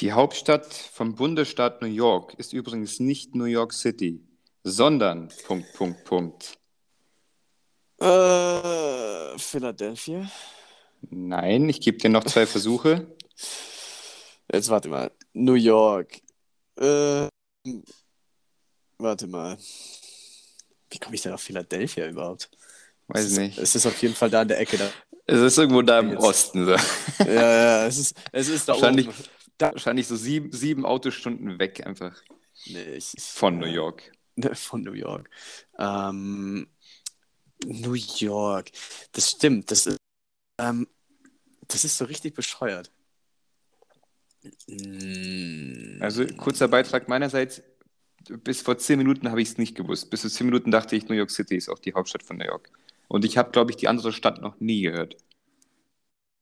Die Hauptstadt vom Bundesstaat New York ist übrigens nicht New York City, sondern Punkt, Punkt, Punkt. Äh, Philadelphia. Nein, ich gebe dir noch zwei Versuche. Jetzt warte mal. New York. Äh, warte mal. Wie komme ich denn auf Philadelphia überhaupt? Weiß es ist, nicht. Es ist auf jeden Fall da in der Ecke. Da. Es ist irgendwo da im Jetzt. Osten. So. Ja, ja, es ist, es ist da Wahrscheinlich, oben. Da, wahrscheinlich so sieben, sieben Autostunden weg einfach nee, ich, von New York. Von New York. Ähm, New York. Das stimmt. Das ist, ähm, das ist so richtig bescheuert. Mm. Also kurzer Beitrag meinerseits. Bis vor zehn Minuten habe ich es nicht gewusst. Bis vor zehn Minuten dachte ich, New York City ist auch die Hauptstadt von New York. Und ich habe, glaube ich, die andere Stadt noch nie gehört.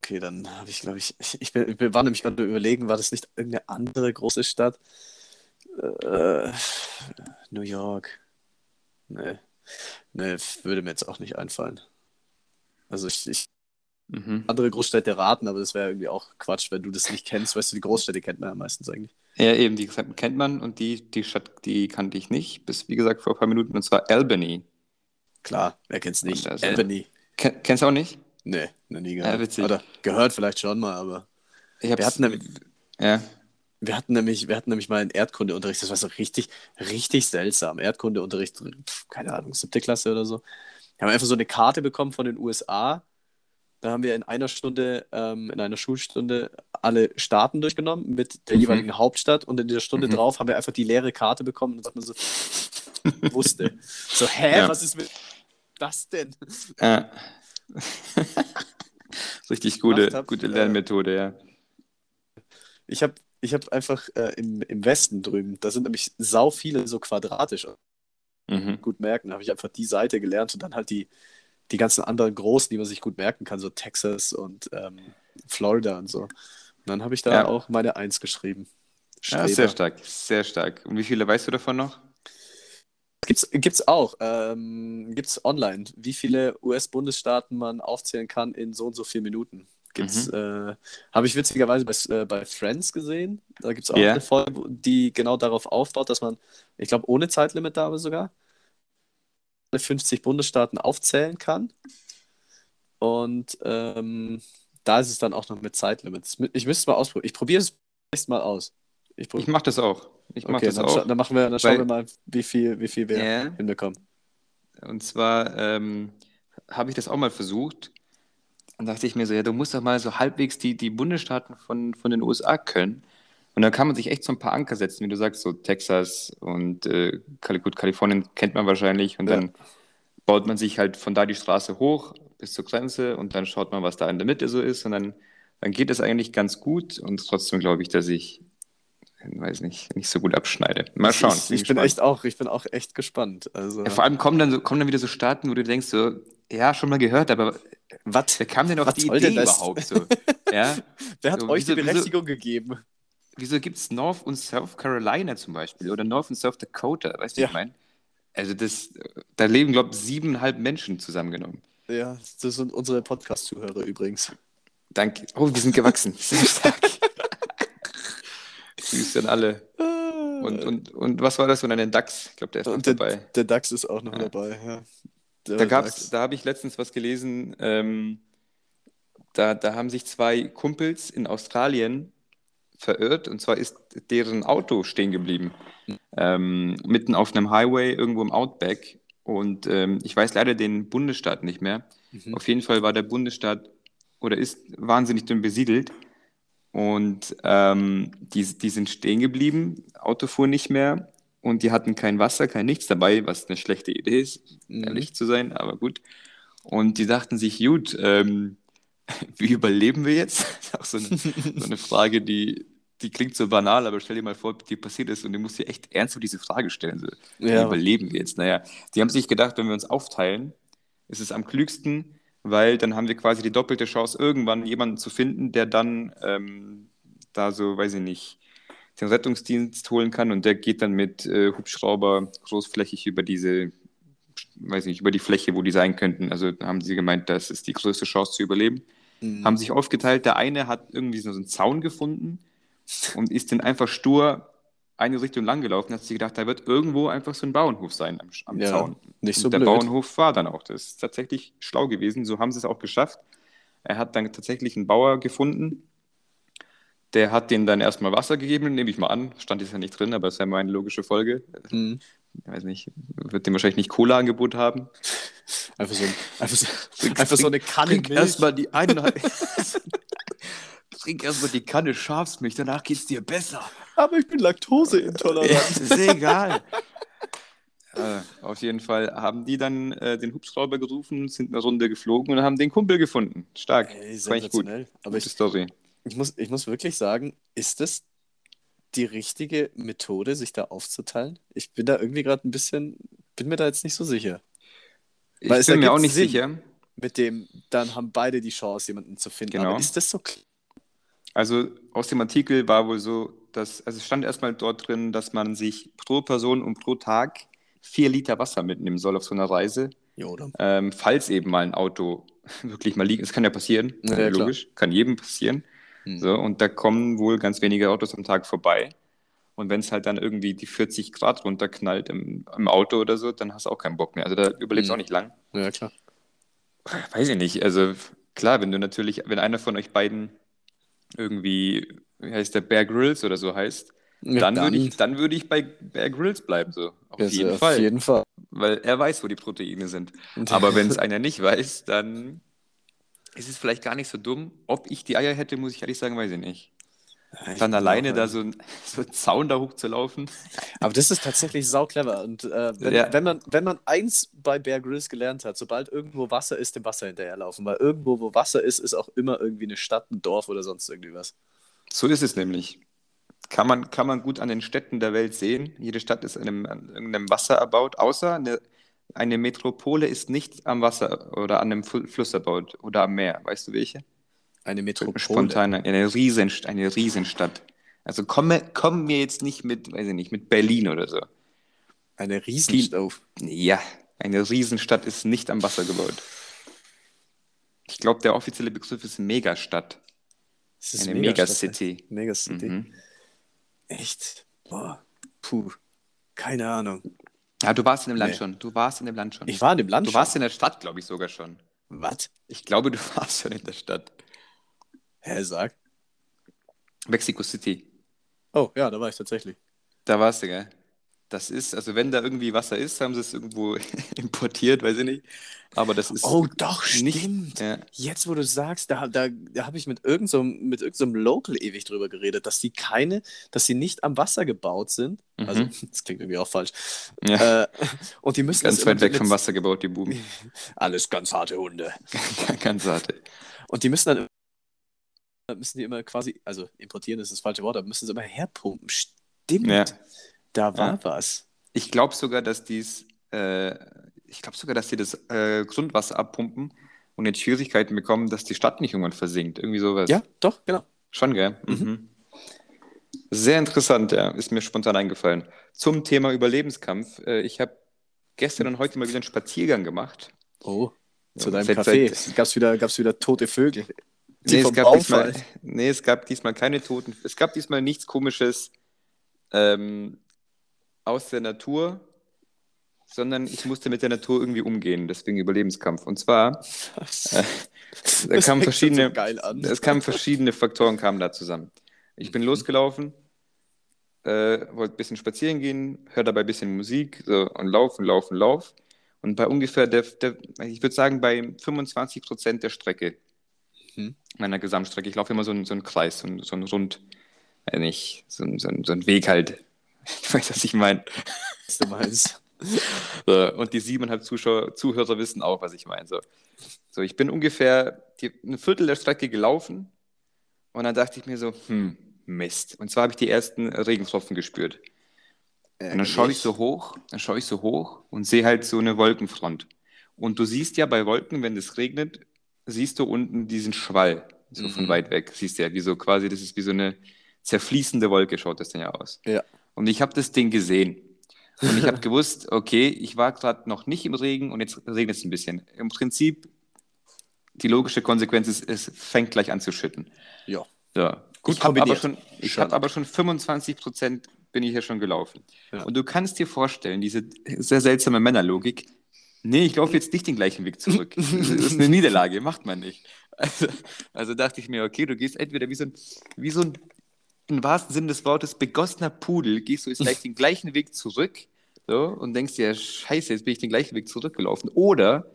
Okay, dann habe ich, glaube ich, ich, ich, bin, ich war nämlich gerade überlegen, war das nicht irgendeine andere große Stadt? Äh, New York. Nee. Nee, würde mir jetzt auch nicht einfallen. Also ich, ich Mhm. andere Großstädte raten, aber das wäre irgendwie auch Quatsch, wenn du das nicht kennst. Weißt du, die Großstädte kennt man ja meistens eigentlich. Ja, eben, die kennt man und die, die Stadt, die kannte ich nicht, bis wie gesagt vor ein paar Minuten, und zwar Albany. Klar, wer kennt's nicht? Also- Albany. Ken, kennst du auch nicht? Nee, noch nie gehört. Ja, witzig. Oder gehört vielleicht schon mal, aber Wir hatten nämlich- ja, wir hatten nämlich, wir hatten nämlich mal einen Erdkundeunterricht, das war so richtig, richtig seltsam. Erdkundeunterricht, keine Ahnung, siebte Klasse oder so. Wir haben einfach so eine Karte bekommen von den USA. Da haben wir in einer Stunde, ähm, in einer Schulstunde alle Staaten durchgenommen mit der Mhm. jeweiligen Hauptstadt und in dieser Stunde Mhm. drauf haben wir einfach die leere Karte bekommen und sagt man so, wusste. So, hä, Ja. was ist mit das denn? äh. Richtig gute, hab, gute äh, Lernmethode, ja. Ich habe ich hab einfach äh, im, im Westen drüben, da sind nämlich sau viele so quadratisch Mhm. gut merken. Habe ich einfach die Seite gelernt und dann halt die, die ganzen anderen großen, die man sich gut merken kann, so Texas und ähm, Florida und so. Und dann habe ich da Ja. auch meine Eins geschrieben. Ja, sehr stark, sehr stark. Und wie viele weißt du davon noch? Gibt's, gibt's auch. Ähm, gibt's online, wie viele US-Bundesstaaten man aufzählen kann in so und so vier Minuten. Gibt's, äh, habe ich witzigerweise bei, äh, bei Friends gesehen. Da gibt es auch Ja. eine Folge, die genau darauf aufbaut, dass man, ich glaube, ohne Zeitlimit da aber sogar, alle 50 Bundesstaaten aufzählen kann. Und ähm, da ist es dann auch noch mit Zeitlimits. Ich müsste es mal ausprobieren. Ich probiere es nächstes Mal aus. Ich, Ich mache das auch. Ich mache okay, das dann, auch. dann, machen wir, dann schauen Weil- wir mal, wie viel, wie viel wir Ja. hinbekommen. Und zwar ähm, habe ich das auch mal versucht. Und dachte ich mir so, ja, du musst doch mal so halbwegs die, die Bundesstaaten von, von den USA können. Und dann kann man sich echt so ein paar Anker setzen, wie du sagst, so Texas und äh, gut, Kalifornien kennt man wahrscheinlich. Und Ja. dann baut man sich halt von da die Straße hoch bis zur Grenze und dann schaut man, was da in der Mitte so ist. Und dann, dann geht es eigentlich ganz gut. Und trotzdem glaube ich, dass ich, weiß nicht, nicht so gut abschneide. Mal schauen. Ich, ich bin gespannt. echt auch, ich bin auch echt gespannt. Also, Ja, vor allem kommen dann, so, kommen dann wieder so Staaten, wo du denkst, so, ja, schon mal gehört, aber was? wer kam denn auf die Idee überhaupt so? Ja? Wer hat So, euch wieso- die wieso- Berechtigung gegeben? Wieso gibt es North und South Carolina zum Beispiel oder North und South Dakota? Weißt du, Ja. ich meine? Also das, da leben, glaube ich, siebeneinhalb Menschen zusammengenommen. Ja, das sind unsere Podcast-Zuhörer übrigens. Danke. Oh, wir sind gewachsen. Sehr stark. Grüße an alle. Und, und, und was war das? Und einen DAX? Ich glaube, der ist noch der, dabei. der DAX ist auch noch Ja. dabei. Ja. Der Da gab's, da habe ich letztens was gelesen. Ähm, da, da haben sich zwei Kumpels in Australien verirrt und zwar ist deren Auto stehen geblieben. Ähm, mitten auf einem Highway irgendwo im Outback. Und ähm, ich weiß leider den Bundesstaat nicht mehr. Mhm. Auf jeden Fall war der Bundesstaat oder ist wahnsinnig dünn besiedelt. Und ähm, die, die sind stehen geblieben, Auto fuhr nicht mehr und die hatten kein Wasser, kein nichts dabei, was eine schlechte Idee ist, Mhm. ehrlich zu sein, aber gut. Und die dachten sich, gut, ähm, wie überleben wir jetzt? Das ist auch so eine, so eine Frage, die, die klingt so banal, aber stell dir mal vor, dir passiert ist und du musst dir echt ernsthaft diese Frage stellen. So, wie Ja. überleben wir jetzt? Naja, die haben sich gedacht, wenn wir uns aufteilen, ist es am klügsten, weil dann haben wir quasi die doppelte Chance, irgendwann jemanden zu finden, der dann ähm, da so, weiß ich nicht, den Rettungsdienst holen kann und der geht dann mit äh, Hubschrauber großflächig über diese, weiß nicht, über die Fläche, wo die sein könnten. Also haben sie gemeint, das ist die größte Chance zu überleben. Mhm. Haben sich aufgeteilt. Der eine hat irgendwie so einen Zaun gefunden und ist dann einfach stur eine Richtung lang gelaufen, hat sich gedacht, da wird irgendwo einfach so ein Bauernhof sein am, am Ja, Zaun. nicht so und der blöd. Bauernhof war dann auch. Das ist tatsächlich schlau gewesen. So haben sie es auch geschafft. Er hat dann tatsächlich einen Bauer gefunden. Der hat denen dann erstmal Wasser gegeben, nehme ich mal an. Stand jetzt ja nicht drin, aber das wäre mal eine logische Folge. Mhm. Ich weiß nicht, wird dem wahrscheinlich nicht Cola-Angebot haben. Einfach so, ein, einfach so, einfach so eine Kanne erstmal die eine. Trink erstmal die Kanne Schafsmilch, danach geht's dir besser. Aber ich bin laktoseintolerant. Ja, ist egal. äh, auf jeden Fall haben die dann äh, den Hubschrauber gerufen, sind eine Runde geflogen und haben den Kumpel gefunden. Stark. Ey, echt gut. sensationell. Aber Gute ich, Story. ich, muss, ich muss wirklich sagen, ist das die richtige Methode, sich da aufzuteilen? Ich bin da irgendwie gerade ein bisschen, bin mir da jetzt nicht so sicher. Ich Weil bin mir auch nicht Sinn. sicher. Mit dem, dann haben beide die Chance, jemanden zu finden. Genau. Aber ist das so klar? Also aus dem Artikel war wohl so, dass, also es stand erstmal dort drin, dass man sich pro Person und pro Tag vier Liter Wasser mitnehmen soll auf so einer Reise. Ja, oder? Ähm, falls eben mal ein Auto wirklich mal liegt, das kann ja passieren, Ja, ja, klar. logisch, kann jedem passieren. Hm. So, und da kommen wohl ganz wenige Autos am Tag vorbei. Und wenn es halt dann irgendwie die 40 Grad runterknallt im, im Auto oder so, dann hast du auch keinen Bock mehr. Also da überlebst du Hm. auch nicht lang. Ja, klar. Weiß ich nicht. Also klar, wenn du natürlich, wenn einer von euch beiden irgendwie, wie heißt der, Bear Grylls oder so heißt, Ja, dann, würde ich, dann würde ich bei Bear Grylls bleiben, so. Auf Also jeden auf Fall. jeden Fall. Weil er weiß, wo die Proteine sind. Aber wenn es einer nicht weiß, dann ist es vielleicht gar nicht so dumm. Ob ich die Eier hätte, muss ich ehrlich sagen, weiß ich nicht. Ich Dann alleine da so, ein- so einen Zaun da hochzulaufen. Aber das ist tatsächlich sau clever. Und äh, wenn, Ja. wenn, man, wenn man eins bei Bear Grylls gelernt hat, sobald irgendwo Wasser ist, dem Wasser hinterherlaufen. Weil irgendwo, wo Wasser ist, ist auch immer irgendwie eine Stadt, ein Dorf oder sonst irgendwie was. So ist es nämlich. Kann man, kann man gut an den Städten der Welt sehen. Jede Stadt ist an, einem, an irgendeinem Wasser erbaut, außer eine, eine Metropole ist nicht am Wasser oder an einem Fl- Fluss erbaut oder am Meer. Weißt du welche? Eine Metropole. Spontan, eine, Riesen, eine Riesenstadt. Also komme, komm mir jetzt nicht mit, weiß ich nicht, mit Berlin oder so. Eine Riesenstadt. Ja, eine Riesenstadt ist nicht am Wasser gebaut. Ich glaube, der offizielle Begriff ist Megastadt. Das ist Eine Megastadt, Megacity. Megacity. Mhm. Echt? Boah. Puh. Keine Ahnung. Ja, du warst in dem Land Nee. schon. Du warst in dem Land schon. Ich war in dem Land. Du warst in der Stadt, glaube ich, sogar schon. Was? Ich glaube, du warst schon in der Stadt. Hä, sag. Mexico City. Oh, ja, da war ich tatsächlich. Da warst du, gell? Das ist, also wenn da irgendwie Wasser ist, haben sie es irgendwo importiert, weiß ich nicht. Aber das ist Oh, doch, nicht. stimmt. Ja. Jetzt, wo du sagst, da, da, da habe ich mit irgendeinem so, mit irgend so Local ewig drüber geredet, dass die keine, dass sie nicht am Wasser gebaut sind. Also, Mhm. das klingt irgendwie auch falsch. ja. Äh, und die müssen Ganz weit weg vom Wasser gebaut, die Buben. Alles ganz harte Hunde. Ganz harte. Und die müssen dann müssen die immer quasi, also importieren ist das falsche Wort, aber müssen sie immer herpumpen. Stimmt. Ja. Da war Ja. was. Ich glaube sogar, dass dies, äh, ich glaube sogar, dass die das äh, Grundwasser abpumpen und jetzt Schwierigkeiten bekommen, dass die Stadt nicht irgendwann versinkt. Irgendwie sowas. Ja, doch, genau. Schon, gell? Mhm. Mhm. Sehr interessant, ja. Ist mir spontan eingefallen. Zum Thema Überlebenskampf. Äh, ich habe gestern und heute mal wieder einen Spaziergang gemacht. Oh. Zu deinem Café. seit- Gab's wieder, gab's wieder tote Vögel. Nee es, gab diesmal, nee, es gab diesmal keine Toten. Es gab diesmal nichts Komisches ähm, aus der Natur, sondern ich musste mit der Natur irgendwie umgehen. Deswegen Überlebenskampf. Und zwar, äh, Das kamen verschiedene, so geil an. es kamen verschiedene Faktoren kamen da zusammen. Ich bin losgelaufen, äh, wollte ein bisschen spazieren gehen, höre dabei ein bisschen Musik so, und laufen, laufen, lauf. Und bei ungefähr, der, der, ich würde sagen, bei 25 Prozent der Strecke, Mhm. meiner Gesamtstrecke, ich laufe immer so, einen- so einen Kreis, so, einen- so einen Rund, äh, nicht, so, einen- so, so einen Weg halt. Ich weiß, was ich meine. was du meinst. So, und die siebeneinhalb Zuschauer, Zuhörer wissen auch, was ich meine. So. so, ich bin ungefähr die, ein Viertel der Strecke gelaufen und dann dachte ich mir so, hm, Mist. Und zwar habe ich die ersten Regentropfen gespürt. Und dann schaue ich so hoch, dann schaue ich so hoch und sehe halt so eine Wolkenfront. Und du siehst ja bei Wolken, wenn es regnet, siehst du unten diesen Schwall, so von Mhm. weit weg. Siehst du ja, wie so quasi, das ist wie so eine zerfließende Wolke, schaut das dann ja aus. Ja. Und ich habe das Ding gesehen. Und ich habe gewusst, okay, ich war gerade noch nicht im Regen und jetzt regnet es ein bisschen. Im Prinzip, die logische Konsequenz ist, es fängt gleich an zu schütten. Ja. So. Gut ich habe aber kombiniert. schon, Ich Schon. habe aber schon 25 Prozent bin ich ja schon gelaufen. Ja. Und du kannst dir vorstellen, diese sehr seltsame Männerlogik, nee, ich laufe jetzt nicht den gleichen Weg zurück. Das ist eine Niederlage, macht man nicht. Also, also dachte ich mir, okay, du gehst entweder wie so ein, wie so ein im wahrsten Sinne des Wortes begossener Pudel, gehst du jetzt gleich den gleichen Weg zurück so, und denkst dir, scheiße, jetzt bin ich den gleichen Weg zurückgelaufen. Oder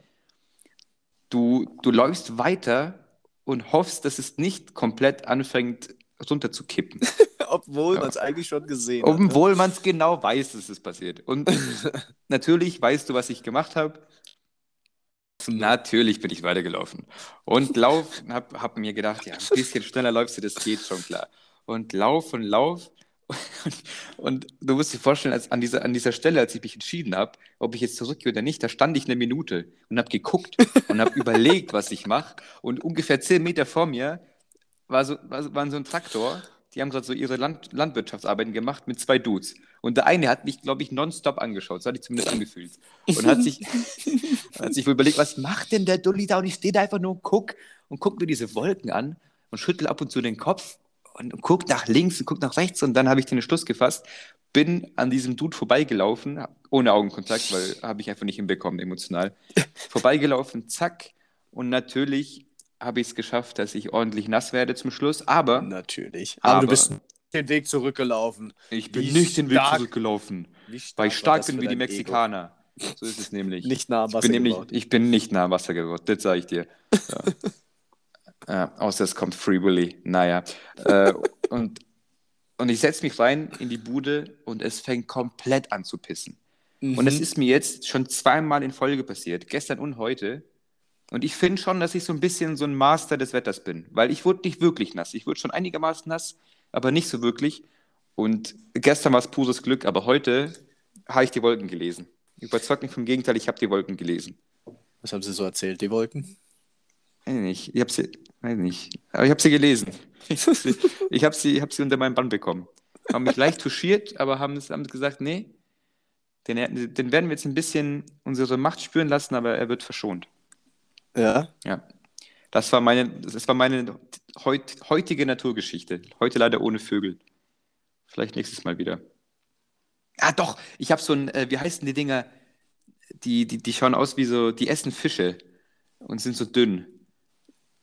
du, du läufst weiter und hoffst, dass es nicht komplett anfängt runterzukippen. Obwohl Ja. man es eigentlich schon gesehen hat. Obwohl man es genau weiß, dass es passiert. Und natürlich weißt du, was ich gemacht habe. Natürlich bin ich weitergelaufen. Und lauf, hab, hab mir gedacht, ja, ein bisschen schneller läufst du, das geht schon klar. Und lauf und lauf. Und, und du musst dir vorstellen, als an, dieser, an dieser Stelle, als ich mich entschieden habe, ob ich jetzt zurückgehe oder nicht, da stand ich eine Minute und habe geguckt und habe überlegt, was ich mache. Und ungefähr zehn Meter vor mir war so, war, waren so ein Traktor. Die haben gerade so ihre Land, Landwirtschaftsarbeiten gemacht mit zwei Dudes. Und der eine hat mich, glaube ich, nonstop angeschaut. So hatte ich zumindest angefühlt. Und hat sich, hat sich wohl überlegt, was macht denn der Dulli da? Und ich stehe da einfach nur und guck und guck mir diese Wolken an und schüttel ab und zu den Kopf und, und guck nach links und guck nach rechts. Und dann habe ich den Entschluss gefasst, bin an diesem Dude vorbeigelaufen, ohne Augenkontakt, weil habe ich einfach nicht hinbekommen, emotional. vorbeigelaufen, zack. Und natürlich habe ich es geschafft, dass ich ordentlich nass werde zum Schluss. Aber Natürlich. Aber, Aber- du bist den Weg zurückgelaufen. ich Wie bin nicht den Weg stark- zurückgelaufen, Wie stark weil ich stark bin wie die dein Ego? Mexikaner. So ist es nämlich. Nicht nah am ich, Wasser bin nämlich ich bin nicht nah am Wasser gebaut, das sage ich dir. Ja. äh, außer es kommt Free Willy. Naja. Äh, und, und ich setze mich rein in die Bude und es fängt komplett an zu pissen. Und Mhm. das ist mir jetzt schon zweimal in Folge passiert, gestern und heute. Und ich finde schon, dass ich so ein bisschen so ein Master des Wetters bin, weil ich wurde nicht wirklich nass. Ich wurde schon einigermaßen nass, aber nicht so wirklich. Und gestern war es pures Glück, aber heute habe ich die Wolken gelesen. Überzeugt mich vom Gegenteil, ich habe die Wolken gelesen. Was haben sie so erzählt, die Wolken? Weiß nicht, ich habe sie, weiß nicht, aber ich habe sie gelesen. Ich habe sie, ich hab sie, ich hab sie unter meinen Bann bekommen. Haben mich leicht touchiert, aber haben, haben gesagt, nee, den, den werden wir jetzt ein bisschen unsere Macht spüren lassen, aber er wird verschont. Ja. Ja. Das war meine, das war meine heut, heutige Naturgeschichte. Heute leider ohne Vögel. Vielleicht nächstes Mal wieder. Ah, doch, ich habe so ein, äh, wie heißen die Dinger? Die, die, die schauen aus wie so, die essen Fische und sind so dünn.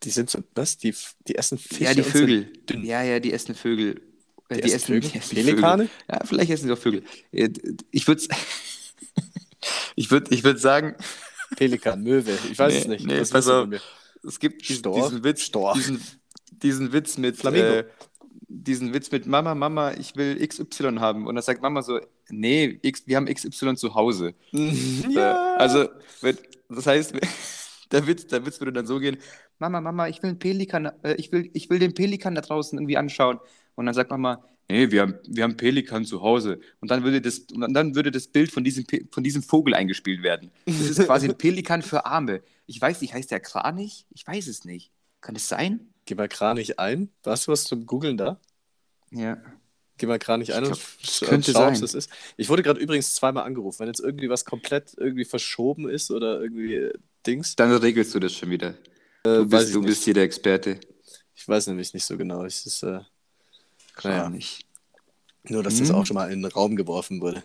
Die sind so, was? Die, die essen Fische ja, die Vögel. dünn. Ja, ja, die essen Vögel. Äh, Die essen Vögel? die essen Pelikane? Vögel. Ja, vielleicht essen sie auch Vögel. Äh, Ich würde ich würd, ich würd sagen, Pelikan, Möwe, ich weiß Nee, es nicht. nee, Das pass auf. es gibt diesen, Storch? diesen Witz, Storch. Diesen, diesen Witz mit Flamingo. Äh, diesen Witz mit Mama, Mama, ich will XY haben. Und dann sagt Mama so, nee, X, wir haben XY zu Hause. Äh, Also, wird, das heißt, der Witz, der Witz würde dann so gehen: Mama, Mama, ich will einen Pelikan, äh, ich will, ich will den Pelikan da draußen irgendwie anschauen. Und dann sagt Mama, nee, wir haben, wir haben Pelikan zu Hause. Und dann würde das, und dann würde das Bild von diesem, Pe- von diesem Vogel eingespielt werden. Das ist quasi ein Pelikan für Arme. Ich weiß nicht, heißt der Kranich? Ich weiß es nicht. Kann es sein? Geh mal Kranich ein. Hast du was zum Googeln da? Ja. Geh mal Kranich ein und glaub, könnte schau, ob es ist. Ich wurde gerade übrigens zweimal angerufen. Wenn jetzt irgendwie was komplett irgendwie verschoben ist oder irgendwie äh, Dings, Dann regelst du das schon wieder. Du weiß bist, du bist hier der Experte. ich weiß nämlich nicht so genau. Es ist, äh, Klar Naja. nicht. nur, dass das Hm. auch schon mal in den Raum geworfen wurde.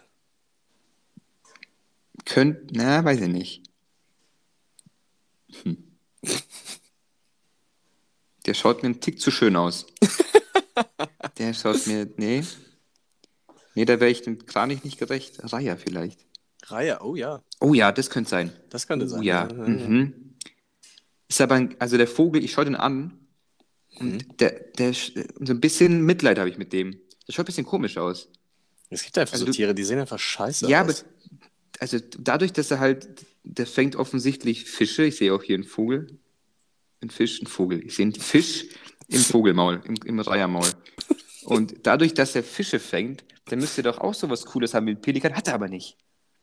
Könnt, na, weiß ich nicht. Hm. Der schaut mir einen Tick zu schön aus. Der schaut mir, nee. Nee, da wäre ich dem Kranich nicht gerecht. Raya vielleicht. Reihe, oh ja, Oh ja, das könnte sein. das könnte Oh sein. ja. Mhm. Ist aber, ein, also der Vogel, ich schaue den an und Mhm. der, der, so ein bisschen Mitleid habe ich mit dem. Der schaut ein bisschen komisch aus. Es gibt einfach Also so Tiere, die sehen einfach scheiße Ja, aber aus. also dadurch, dass er halt, der fängt offensichtlich Fische. Ich sehe auch hier einen Vogel. Ein Fisch, ein Vogel. Ich sehe einen Fisch im Vogelmaul, im, im Reihermaul. Und dadurch, dass er Fische fängt, dann müsste er doch auch sowas Cooles haben wie ein Pelikan. Hat er aber nicht.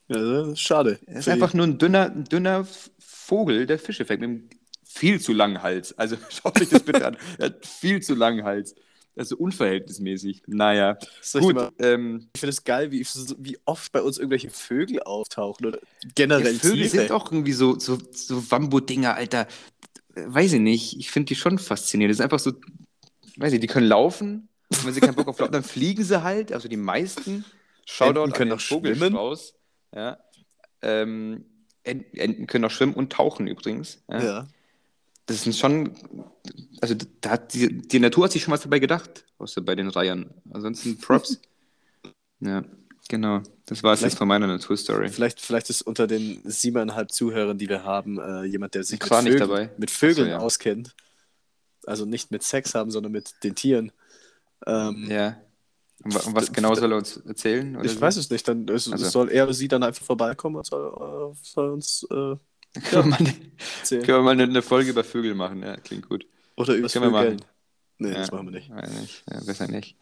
Ja, das ist schade. Er ist einfach nur ein dünner, ein dünner Vogel, der Fische fängt. Mit einem viel zu langen Hals. Also schaut euch das bitte an. Er hat viel zu langen Hals. Also unverhältnismäßig. Naja, gut. Ähm, Ich finde es geil, wie, wie oft bei uns irgendwelche Vögel auftauchen oder generell Ja, Vögel Tiere. sind auch irgendwie so, so, so Wambo-Dinger, Alter. Weiß ich nicht. Ich finde die schon faszinierend. Das ist einfach so, weiß ich, die können laufen Und wenn sie keinen Bock auf Laufen, dann fliegen sie halt. Also die meisten. Shoutout Enten können an den schwimmen. Vogelstrauß. Ja. Ähm, Enten, Enten können auch schwimmen und tauchen übrigens. Ja. Ja. Das sind schon, also da hat die, die Natur hat sich schon was dabei gedacht, außer bei den Reihern. Ansonsten Props. ja, genau. Das war es jetzt von meiner Naturstory. Vielleicht, vielleicht ist unter den siebeneinhalb Zuhörern, die wir haben, äh, jemand, der sich Ich mit Vögeln, mit Vögeln Ach so, ja. auskennt. Also nicht mit Sex haben, sondern mit den Tieren. Ähm, Ja. Und, wa- und was genau soll er uns erzählen? Ich so? weiß es nicht. Dann es, Also- soll er oder sie dann einfach vorbeikommen und soll, äh, soll uns äh, Können wir mal, eine, können wir mal eine, Folge über Vögel machen? Ja, klingt gut. Oder Vögeln. machen. Nee, Ja. das machen wir nicht. Nicht. Ja, besser nicht.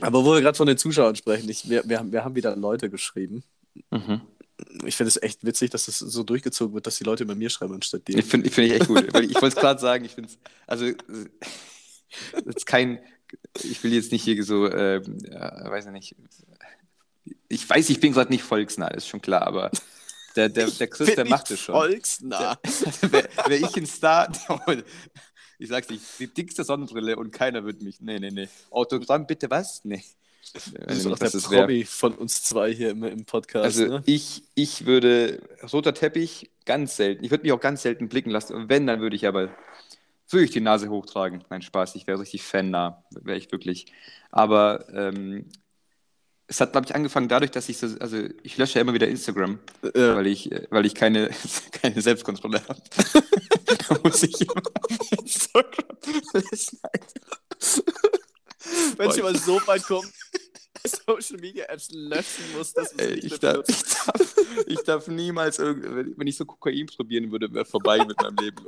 Aber wo wir gerade von den Zuschauern sprechen, ich, wir, wir, haben, wir haben wieder Leute geschrieben. Mhm. Ich finde es echt witzig, dass es so durchgezogen wird, dass die Leute bei mir schreiben anstatt dir. Ich finde ich find ich echt gut. weil ich wollte es gerade sagen, ich finde es, also, äh, das ist kein, ich will jetzt nicht hier so, ähm, ja, weiß ich nicht, ich weiß, ich bin gerade nicht volksnah, ist schon klar, aber der, der, der Chris, der macht es schon. Volksnah. Wäre wär ich ein Star, ich sag's nicht, die dickste Sonnenbrille und keiner wird mich, nee, nee, nee. Autogramm bitte was? Nee. Das ist auch der. Promi von uns zwei hier im, im Podcast. Also ne? ich, ich würde roter Teppich ganz selten. Ich würde mich auch ganz selten blicken lassen. Und wenn, dann würde ich aber würde ich die Nase hochtragen. Nein, Spaß. Ich wäre richtig fannah. Wäre ich wirklich. Aber ähm, es hat, glaube ich, angefangen dadurch, dass ich so, also ich lösche ja immer wieder Instagram, Ja. weil ich, äh, weil ich keine, keine Selbstkontrolle habe. da muss ich immer Instagram löschen. Wenn ich mal so weit komme, Social Media Apps löschen muss, dass man ich, mehr darf, ich, darf, ich darf niemals, wenn- ich so Kokain probieren würde, wäre vorbei mit meinem Leben.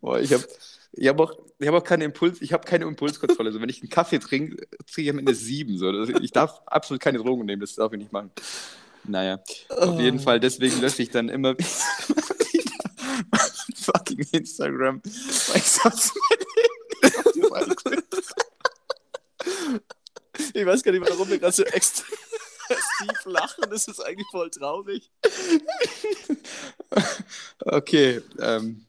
Boah, ich habe ich hab auch, hab auch keine Impuls, ich habe keine Impulskontrolle. Also wenn ich einen Kaffee trinke, trinke ich am Ende sieben. So. Ich darf absolut keine Drogen nehmen, das darf ich nicht machen. Naja, auf jeden Fall, deswegen lösche ich dann immer wieder fucking Instagram, ich. Ich weiß gar nicht, warum wir gerade so extrem lachen. Das ist eigentlich voll traurig. Okay, ähm,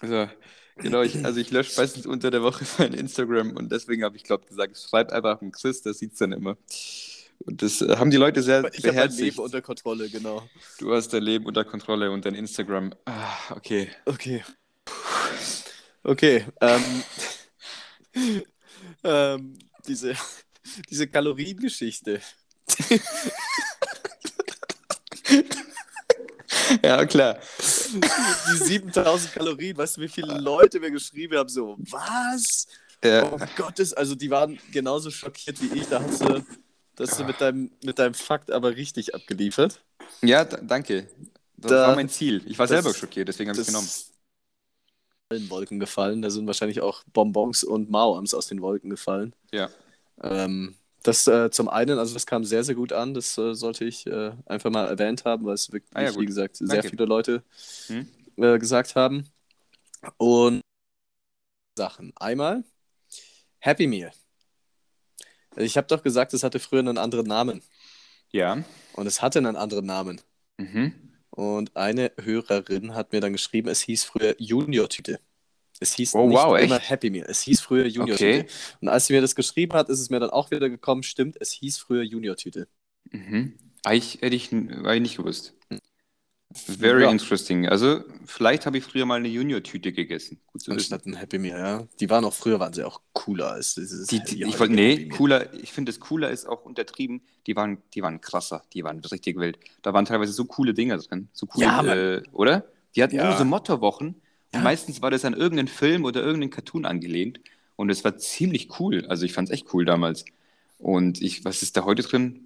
also, genau, ich, also ich lösche meistens unter der Woche mein Instagram und deswegen habe ich, glaube gesagt, ich schreibe einfach einen Chris, der sieht es dann immer. Und das äh, haben die Leute sehr Ich habe mein beherzigt. Leben unter Kontrolle, genau. Du hast dein Leben unter Kontrolle und dein Instagram. Ah, okay. Okay. Okay. Ähm, ähm, diese, diese Kaloriengeschichte. Ja, klar. Die 7000 Kalorien, weißt du, wie viele Leute mir geschrieben haben, so, was? Ja, Oh Gottes, also die waren genauso schockiert wie ich. Da hast du, da hast du mit, deinem, mit deinem Fakt aber richtig abgeliefert. ja da, danke. Das Da- war mein Ziel. Ich war das- selber schockiert, deswegen habe ich es genommen. allen Wolken gefallen. Da sind wahrscheinlich auch Bonbons und Mauams aus den Wolken gefallen. Ja. Ähm, das äh, zum einen, also das kam sehr, sehr gut an. Das äh, sollte ich äh, einfach mal erwähnt haben, weil es wirklich, Ah ja, wie gesagt, sehr Danke. viele Leute Hm? äh, gesagt haben. Und Sachen. Einmal Happy Meal. Ich habe doch gesagt, es hatte früher einen anderen Namen. Ja. Und es hatte einen anderen Namen. Mhm. Und eine Hörerin hat mir dann geschrieben, es hieß früher Junior-Tüte. Es hieß Oh, nicht wow, immer echt? Happy Meal. Es hieß früher Junior-Tüte. Okay. Und als sie mir das geschrieben hat, ist es mir dann auch wieder gekommen, stimmt, es hieß früher Junior-Tüte. Mhm. Eigentlich hätte ich, war ich nicht gewusst. Very Ja. interesting. Also, vielleicht habe ich früher mal eine Junior-Tüte gegessen. Gut zu wissen. Anstatt ein Happy Meal, ja. Die waren auch früher, waren sie auch cooler als dieses Die, die, ich nee, cooler, ich finde es cooler ist auch untertrieben. Die waren, die waren krasser, die waren richtig wild. Da waren teilweise so coole Dinger drin. So coole, Ja, äh, oder? Die hatten Ja. immer so Mottowochen. Ja. Meistens war das an irgendeinen Film oder irgendeinen Cartoon angelehnt. Und es war ziemlich cool. Also ich fand es echt cool damals. Und ich, was ist da heute drin?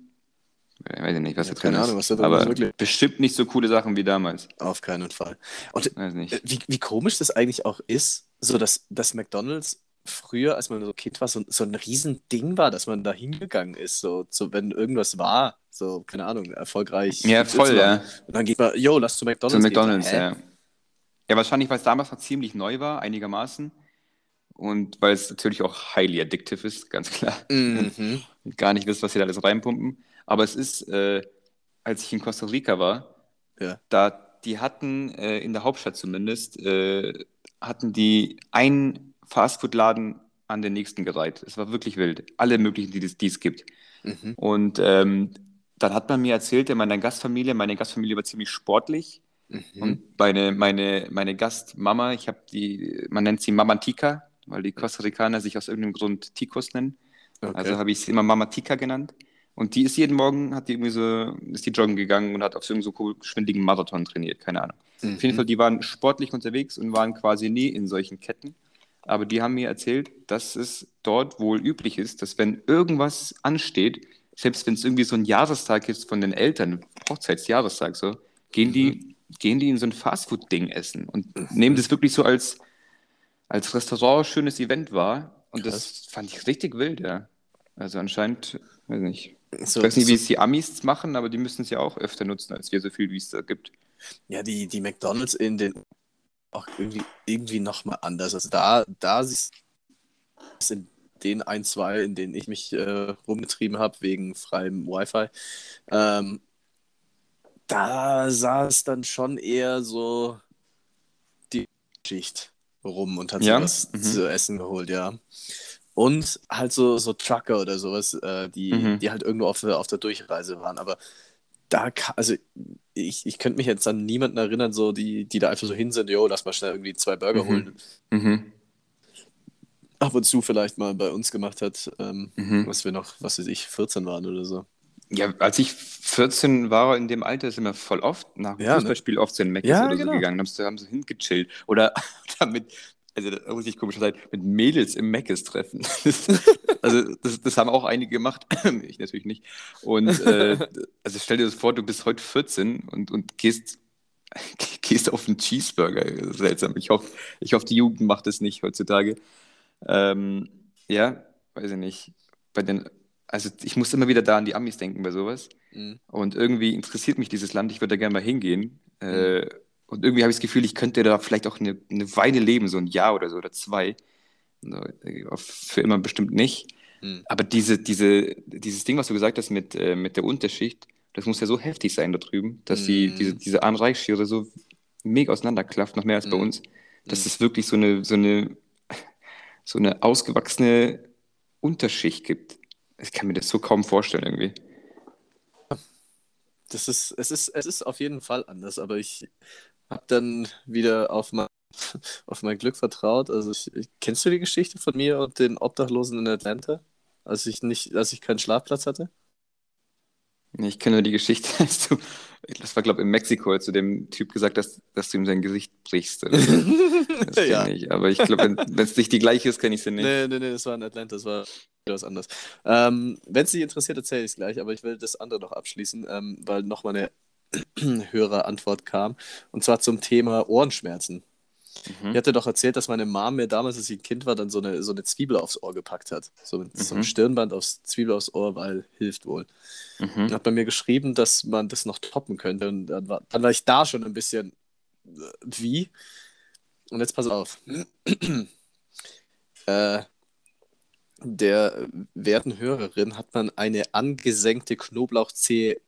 Ich weiß nicht, was Ja, da drin keine ist. Ahnung, was da drin Aber ist, wirklich. bestimmt nicht so coole Sachen wie damals. Auf keinen Fall. Und äh, wie, wie komisch das eigentlich auch ist, so dass, dass McDonalds früher, als man so Kind war, so, so ein Riesending war, dass man da hingegangen ist, so, so wenn irgendwas war, so, keine Ahnung, erfolgreich. Ja, voll, ja. Und dann geht man, yo, lass zu McDonalds Zu gehen. McDonalds, hä? ja. Ja, wahrscheinlich, weil es damals noch ziemlich neu war, einigermaßen. Und weil es natürlich auch highly addictive ist, ganz klar. Mhm. Und gar nicht wisst, was sie da alles reinpumpen. Aber es ist, äh, als ich in Costa Rica war, Ja. da die hatten, äh, in der Hauptstadt zumindest, äh, hatten die einen Fastfood-Laden an den nächsten gereiht. Es war wirklich wild. Alle möglichen, die es, gibt. Mhm. Und ähm, dann hat man mir erzählt, in meiner Gastfamilie, meine Gastfamilie war ziemlich sportlich. Mhm. Und meine, meine, meine Gastmama, ich habe die, man nennt sie Mama Tika, weil die Costa Ricaner sich aus irgendeinem Grund Ticos nennen. Okay. Also habe ich sie immer Mama Tika genannt. Und die ist jeden Morgen, hat die irgendwie so, ist die joggen gegangen und hat auf so einem so schwindigen Marathon trainiert, keine Ahnung. Mhm. Auf jeden Fall, die waren sportlich unterwegs und waren quasi nie in solchen Ketten. Aber die haben mir erzählt, dass es dort wohl üblich ist, dass wenn irgendwas ansteht, selbst wenn es irgendwie so ein Jahrestag ist von den Eltern, Hochzeitsjahrestag so, gehen die, gehen die in so ein Fastfood-Ding essen und nehmen das wirklich so als, als Restaurant schönes Event wahr. Und das fand ich richtig wild, ja. Also anscheinend, weiß nicht. So, Ich weiß nicht, wie so, es die Amis machen, aber die müssen es ja auch öfter nutzen, als wir so viel, wie es da gibt. ja, die, die McDonalds in den auch irgendwie, irgendwie nochmal anders. Also da, da siehst du in den ein, zwei, in denen ich mich äh, rumgetrieben habe, wegen freiem Wi-Fi, ähm, da sah es dann schon eher so die Schicht rum und hat Ja? sich was Mhm. zu essen geholt, ja. Und halt so, so Trucker oder sowas, äh, die, Mhm. die halt irgendwo auf, der- auf der Durchreise waren. Aber da, also ich, ich könnte mich jetzt an niemanden erinnern, so die, die da einfach so hin sind, jo, lass mal schnell irgendwie zwei Burger Mhm. holen. Mhm. Ab und zu vielleicht mal bei uns gemacht hat, ähm, Mhm. was wir noch, was weiß ich, 14 waren oder so. Ja, als ich 14 war, in dem Alter, sind wir voll oft nach dem Ja, ne? Fußballspiel oft zu den Meckes Ja, oder genau. so gegangen, haben so, haben so hingechillt. Oder damit, also da muss ich komisch sein, mit Mädels im Meckes treffen. also das, das haben auch einige gemacht, ich natürlich nicht. Und äh, also stell dir das vor, du bist heute 14 und, und gehst, gehst auf einen Cheeseburger. Seltsam. Ich hoffe, ich hoffe, die Jugend macht das nicht heutzutage. Ähm, ja, weiß ich nicht. Bei den, also ich muss immer wieder da an die Amis denken bei sowas. Mhm. Und irgendwie interessiert mich dieses Land, ich würde da gerne mal hingehen. Äh, und irgendwie habe ich das Gefühl, ich könnte da vielleicht auch eine, eine Weile leben, so ein Jahr oder so oder zwei. Äh, Für immer bestimmt nicht. Mhm. Aber diese, diese, dieses Ding, was du gesagt hast mit, äh, mit der Unterschicht, das muss ja so heftig sein da drüben, dass die, Mhm. diese, diese Arm-Reich-Schere so mega auseinanderklafft, noch mehr als bei Mhm. uns. Dass es wirklich so eine, so eine, so eine ausgewachsene Unterschicht gibt. Ich kann mir das so kaum vorstellen irgendwie. Das ist, es ist, es ist auf jeden Fall anders, aber ich habe dann wieder auf mein, auf mein Glück vertraut. Also ich, kennst du die Geschichte von mir und den Obdachlosen in Atlanta, als ich nicht, als ich keinen Schlafplatz hatte? Ich kenne nur die Geschichte, als du, das war glaube ich in Mexiko, als du dem Typ gesagt hast, dass du ihm sein Gesicht brichst. Oder so. Das kenne Ja. ich. Aber ich glaube, wenn es nicht die gleiche ist, kenne ich sie nicht. Nee, nee, nee, das war in Atlanta, das war was anderes. Ähm, Wenn es dich interessiert, erzähle ich es gleich, aber ich will das andere noch abschließen, ähm, weil noch mal eine höhere Antwort kam. Und zwar zum Thema Ohrenschmerzen. Mhm. Ich hatte doch erzählt, dass meine Mom mir damals, als ich ein Kind war, dann so eine, so eine Zwiebel aufs Ohr gepackt hat. So mit so einem Mhm. Stirnband aufs Zwiebel aufs Ohr, weil hilft wohl. Mhm. Und hat bei mir geschrieben, dass man das noch toppen könnte. Und dann war, dann war ich da schon ein bisschen äh, wie. Und jetzt pass auf. äh, der werten Hörerin hat man eine angesenkte Knoblauchzehe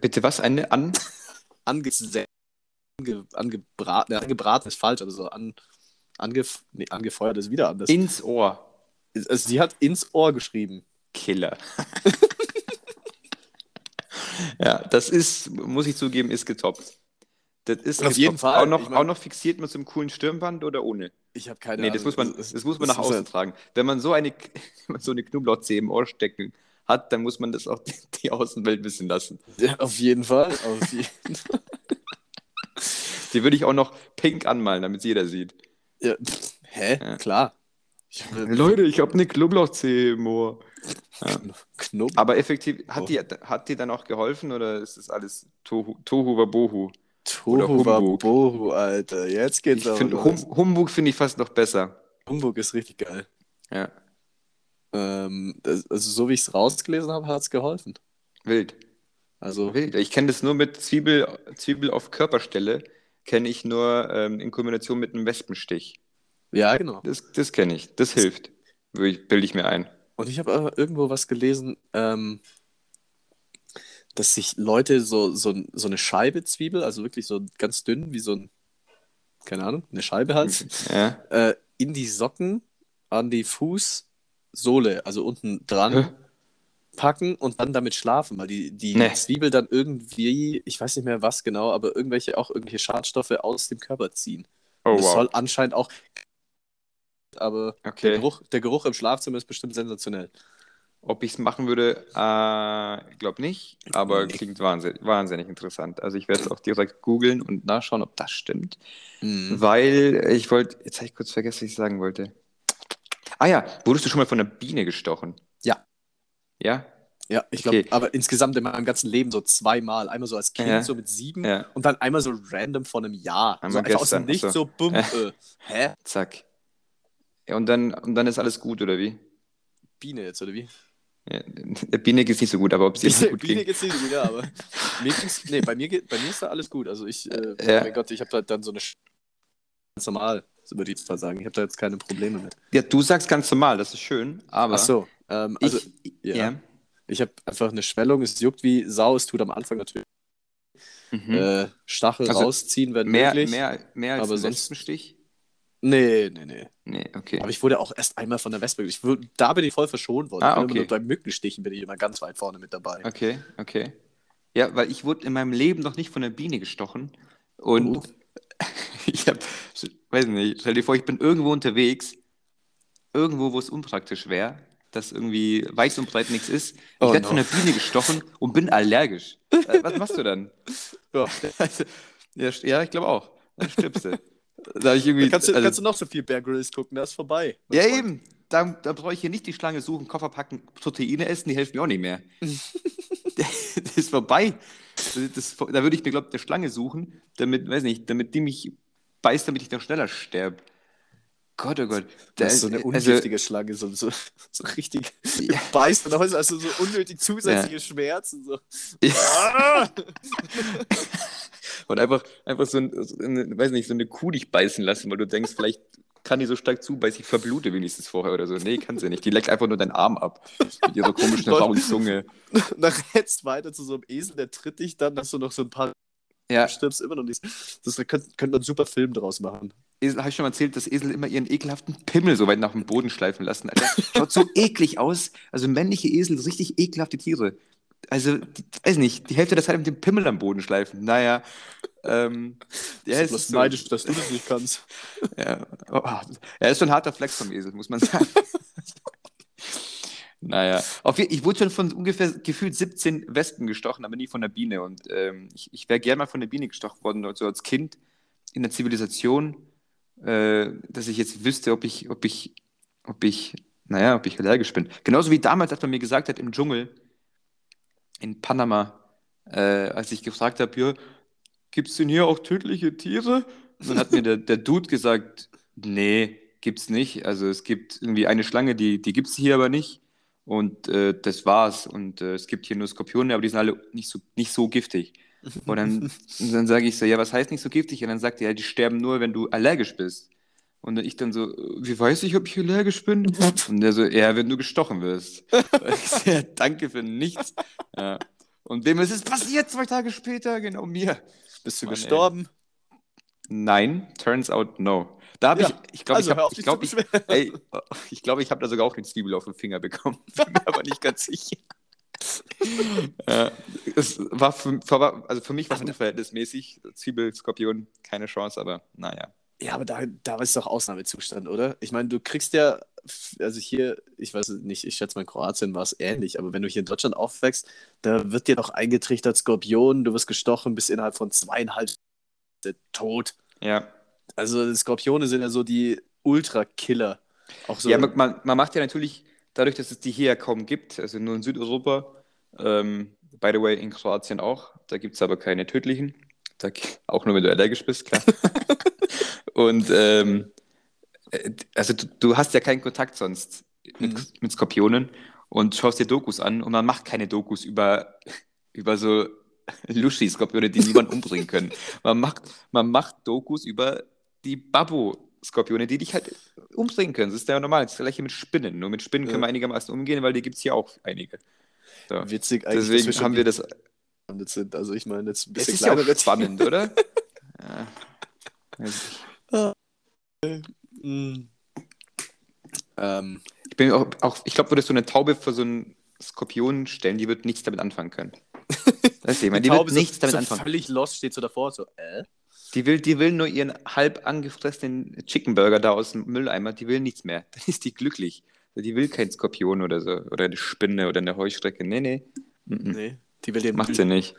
Bitte was? Eine an? angesenkt, ange, angebraten, angebraten ist falsch, also so an, angef, nee, angefeuert ist wieder anders. Ins Ohr. also sie hat ins Ohr geschrieben. Killer. ja, das ist, muss ich zugeben, ist getoppt. Das ist Auf jeden. Fall. Auch noch, Ich mein- auch noch fixiert mit so einem coolen Stirnband oder ohne? Ich habe keine Nee, Ahnung. das muss man, Es- das muss man es nach außen halt- tragen. Wenn man so eine, man so eine Knoblauchzehe im Ohr stecken hat, dann muss man das auch die, die Außenwelt wissen lassen. Ja, auf jeden Fall. Auf jeden Die würde ich auch noch pink anmalen, damit es jeder sieht. ja, pff, hä? Ja. Klar. Ich, Leute, ich habe eine Knoblauchzehe im Ohr. Ja. Knob Aber effektiv, hat Oh. die, hat die dann auch geholfen oder ist das alles Tohu, Tohu Wabohu? Tohu. Wabohu, Alter. Jetzt geht's Ich hum, Humbug finde ich fast noch besser. Humbug ist richtig geil. Ja, Ähm, das, also so wie ich es rausgelesen habe, hat es geholfen. wild. Also Wild. Ich kenne das nur mit Zwiebel, Zwiebel auf Körperstelle, kenne ich nur ähm, in Kombination mit einem Wespenstich. ja, genau. Das, das kenne ich. Das hilft. Bilde ich mir ein. Und ich habe aber irgendwo was gelesen, ähm, dass sich Leute so, so, so eine Scheibe Zwiebel, also wirklich so ganz dünn, wie so ein, keine Ahnung, eine Scheibe halt, Ja. äh, in die Socken an die Fußsohle, also unten dran? Packen und dann damit schlafen, weil die, die Nee. Zwiebel dann irgendwie, ich weiß nicht mehr was genau, aber irgendwelche auch irgendwelche Schadstoffe aus dem Körper ziehen. Oh, das wow. soll anscheinend auch. Aber der, Okay. Geruch, der Geruch im Schlafzimmer ist bestimmt sensationell. Ob ich es machen würde, äh, glaube nicht, aber Nee. klingt wahnsinnig, wahnsinnig interessant. Also ich werde es auch direkt googeln und nachschauen, ob das stimmt. Mhm. Weil ich wollte, jetzt habe ich kurz vergessen, was ich sagen wollte. Ah ja, wurdest du schon mal von einer Biene gestochen? Ja. Ja? Ich glaube, Okay. aber insgesamt in meinem ganzen Leben so zweimal. Einmal so als Kind, Ja. so mit sieben Ja. und dann einmal so random von einem Jahr. so Einmal einfach aus dem gestern, Nichts, ach so. so bumm. Äh, hä? Zack. Ja, und dann, und dann ist alles gut, oder wie? Biene jetzt, oder wie? Ja, Biene geht nicht so gut, aber ob ihr Biene, gut Biene ging. geht's nicht so gut, ja, aber mir nee, bei mir, geht, bei mir ist da alles gut. Also ich, äh, Ja. mein Gott, ich habe da dann so eine Sch- ganz normal, so würde ich mal sagen. Ich habe da jetzt keine Probleme mit. Ja, du sagst ganz normal, das ist schön, aber Ach so, ähm, also ich, ja. ja. ich habe einfach eine Schwellung, es juckt wie Sau, es tut am Anfang natürlich Mhm. äh, Stachel Also rausziehen, wenn mehr, möglich. mehr, mehr als aber ein sonst- Wespenstich? Nee, nee, nee. Nee, okay. Aber ich wurde auch erst einmal von der Wespe. Ich wurde, da bin ich voll verschont worden. Ah, okay. bei Mückenstichen bin ich immer ganz weit vorne mit dabei. Okay, okay. Ja, weil ich wurde in meinem Leben noch nicht von einer Biene gestochen. Und Oh. ich habe, weiß nicht, stell dir vor, ich bin irgendwo unterwegs, irgendwo, wo es unpraktisch wäre, dass irgendwie weit und breit nichts ist. Ich Oh werde no. von einer Biene gestochen und bin allergisch. Äh, was machst du dann? Ja. ja, ich glaube auch. Dann stirbst du. Da ich irgendwie, Kannst, du, also- kannst du noch so viel Bear Grylls gucken, das ist vorbei. mein ja, eben. Da, da brauche ich hier nicht die Schlange suchen, Koffer packen, Proteine essen, die helfen mir auch nicht mehr. das ist vorbei. Das, das, da würde ich mir, glaube ich, eine Schlange suchen, damit, weiß nicht, damit die mich beißt, damit ich dann schneller sterbe. Gott, oh Gott. Das ist so eine also, ungiftige Schlange, so, so, so richtig Ja. beißt und du so unnötig zusätzliche Schmerzen. So. Ja. Ah! und einfach, einfach so, ein, so eine, weiß nicht, so eine Kuh dich beißen lassen, weil du denkst, vielleicht kann die so stark zubeißen, ich verblute wenigstens vorher oder so. Nee, kann sie nicht. Die leckt einfach nur deinen Arm ab. Mit ihrer komischen rauen Zunge. Und dann rennst weiter zu so einem Esel, der tritt dich dann, dass du noch so ein paar Ja, stirbst immer noch nicht. Das könnte könnte man einen super Film draus machen. Esel, habe ich schon mal erzählt, dass Esel immer ihren ekelhaften Pimmel so weit nach dem Boden schleifen lassen. Alter. Schaut so eklig aus. Also männliche Esel, richtig ekelhafte Tiere. Also, die, weiß nicht, die Hälfte der Zeit mit dem Pimmel am Boden schleifen. Naja. Ähm, ja, Ja, ist ist so, neidisch, dass du das nicht kannst. ja, oh, er ist schon ein harter Flex vom Esel, muss man sagen. naja, auf, ich wurde schon von ungefähr gefühlt 17 Wespen gestochen, aber nie von der Biene. Und ähm, ich, ich wäre gerne mal von der Biene gestochen worden, so als Kind in der Zivilisation, äh, dass ich jetzt wüsste, ob ich, ob ich, ob ich, naja, ob ich allergisch bin. Genauso wie damals, als man mir gesagt hat, im Dschungel in Panama, äh, als ich gefragt habe, ja, gibt es denn hier auch tödliche Tiere? Und dann hat mir der, der Dude gesagt, nee, gibt's nicht. Also es gibt irgendwie eine Schlange, die, die gibt's hier aber nicht. Und äh, das war's. Und äh, es gibt hier nur Skorpione, aber die sind alle nicht so, nicht so giftig. Und dann, dann sage ich so, ja, was heißt nicht so giftig? Und dann sagt er, ja, die sterben nur, wenn du allergisch bist. Und ich dann so, wie weiß ich, ob ich allergisch bin? Und der so, ja, wenn du gestochen wirst. Ich ja, danke für nichts. Ja. Und wem ist es passiert zwei Tage später? Genau mir. Bist du Mann, ey. gestorben? Nein, turns out no. Da habe Ja, ich, ich glaube, also ich habe, ich glaube, ich, ey, ich glaube, ich habe da sogar auch eine Zwiebel auf den Finger bekommen. Bin mir aber nicht ganz sicher. Ja, es war für, also für mich war es unverhältnismäßig. Zwiebel, Skorpion, keine Chance, aber naja. Ja, aber da, da ist doch Ausnahmezustand, oder? Ich meine, du kriegst ja, also hier, ich weiß nicht, ich schätze mal in Kroatien war es ähnlich, aber wenn du hier in Deutschland aufwächst, da wird dir doch eingetrichtert Skorpion, du wirst gestochen, bis innerhalb von zweieinhalb Stunden tot. Ja, Also Skorpione sind ja so die Ultra-Killer. Auch so, ja man, man macht ja natürlich, dadurch, dass es die hier ja kaum gibt, also nur in Südeuropa, ähm, by the way, in Kroatien auch, da gibt es aber keine tödlichen. Da, auch nur, wenn du allergisch bist, klar. Und ähm, äh, also du, du hast ja keinen Kontakt sonst mit, Mhm. mit Skorpionen und schaust dir Dokus an und man macht keine Dokus über, über so Luschi-Skorpione, die niemand umbringen können. Man macht, man macht Dokus über die Babbo-Skorpione, die dich halt umbringen können. Das ist ja normal. Das ist das gleiche mit Spinnen. Nur mit Spinnen können Ja. wir einigermaßen umgehen, weil die gibt es hier auch einige. So. witzig eigentlich, Deswegen wir haben wir das. sind. Also ich meine, jetzt ein Das bisschen ist ja kleiner auch spannend, oder? Ja. Mm. Ähm, Ich bin auch, auch ich glaube, würdest du eine Taube für so einen Skorpion stellen, die wird nichts damit anfangen können. Weißt du, ich meine, die wird Taube nichts so, damit so anfangen. völlig lost steht so davor, so, äh? Die will, die will nur ihren halb angefressenen Chicken Burger da aus dem Mülleimer, die will nichts mehr. Dann ist die glücklich. Die will keinen Skorpion oder so, oder eine Spinne oder eine Heuschrecke. Nee, nee. Nee, die will den Macht sie nicht.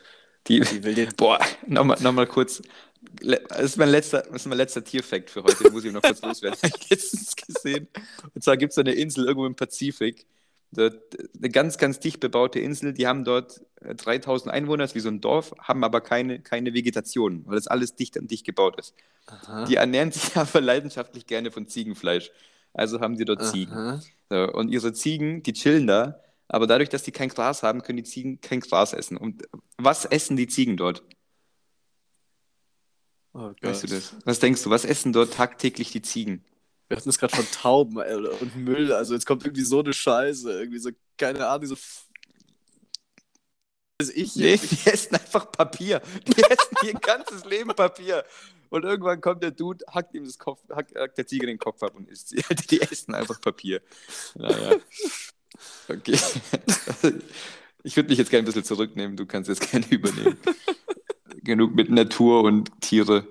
Die, Die will den. boah, nochmal noch mal kurz. Das ist mein letzter, das ist mein letzter Tierfact für heute, muss ich noch kurz loswerden. Habe ich letztens gesehen. Und zwar gibt es eine Insel irgendwo im Pazifik. Eine ganz, ganz dicht bebaute Insel. Die haben dort äh, 3000 Einwohner, ist wie so ein Dorf, haben aber keine, keine Vegetation, weil das alles dicht an dicht gebaut ist. Aha. Die ernähren sich aber leidenschaftlich gerne von Ziegenfleisch. Also haben sie dort Ziegen. Aha. So, und ihre Ziegen, die chillen da, aber dadurch, dass die kein Gras haben, können die Ziegen kein Gras essen. Und was essen die Ziegen dort? Oh. Weißt du das? Was denkst du, was essen dort tagtäglich die Ziegen? Wir hatten es gerade von Tauben äh, und Müll. Also jetzt kommt irgendwie so eine Scheiße. Irgendwie so, keine Ahnung, so. Weiß ich Nee, die essen einfach Papier. Die essen ihr ganzes Leben Papier. Und irgendwann kommt der Dude, hackt ihm das Kopf, hackt, hackt der Ziege den Kopf ab und isst sie. Die essen einfach Papier. Naja. Okay. Ich würde mich jetzt gerne ein bisschen zurücknehmen. Du kannst jetzt gerne übernehmen. Genug mit Natur und Tiere.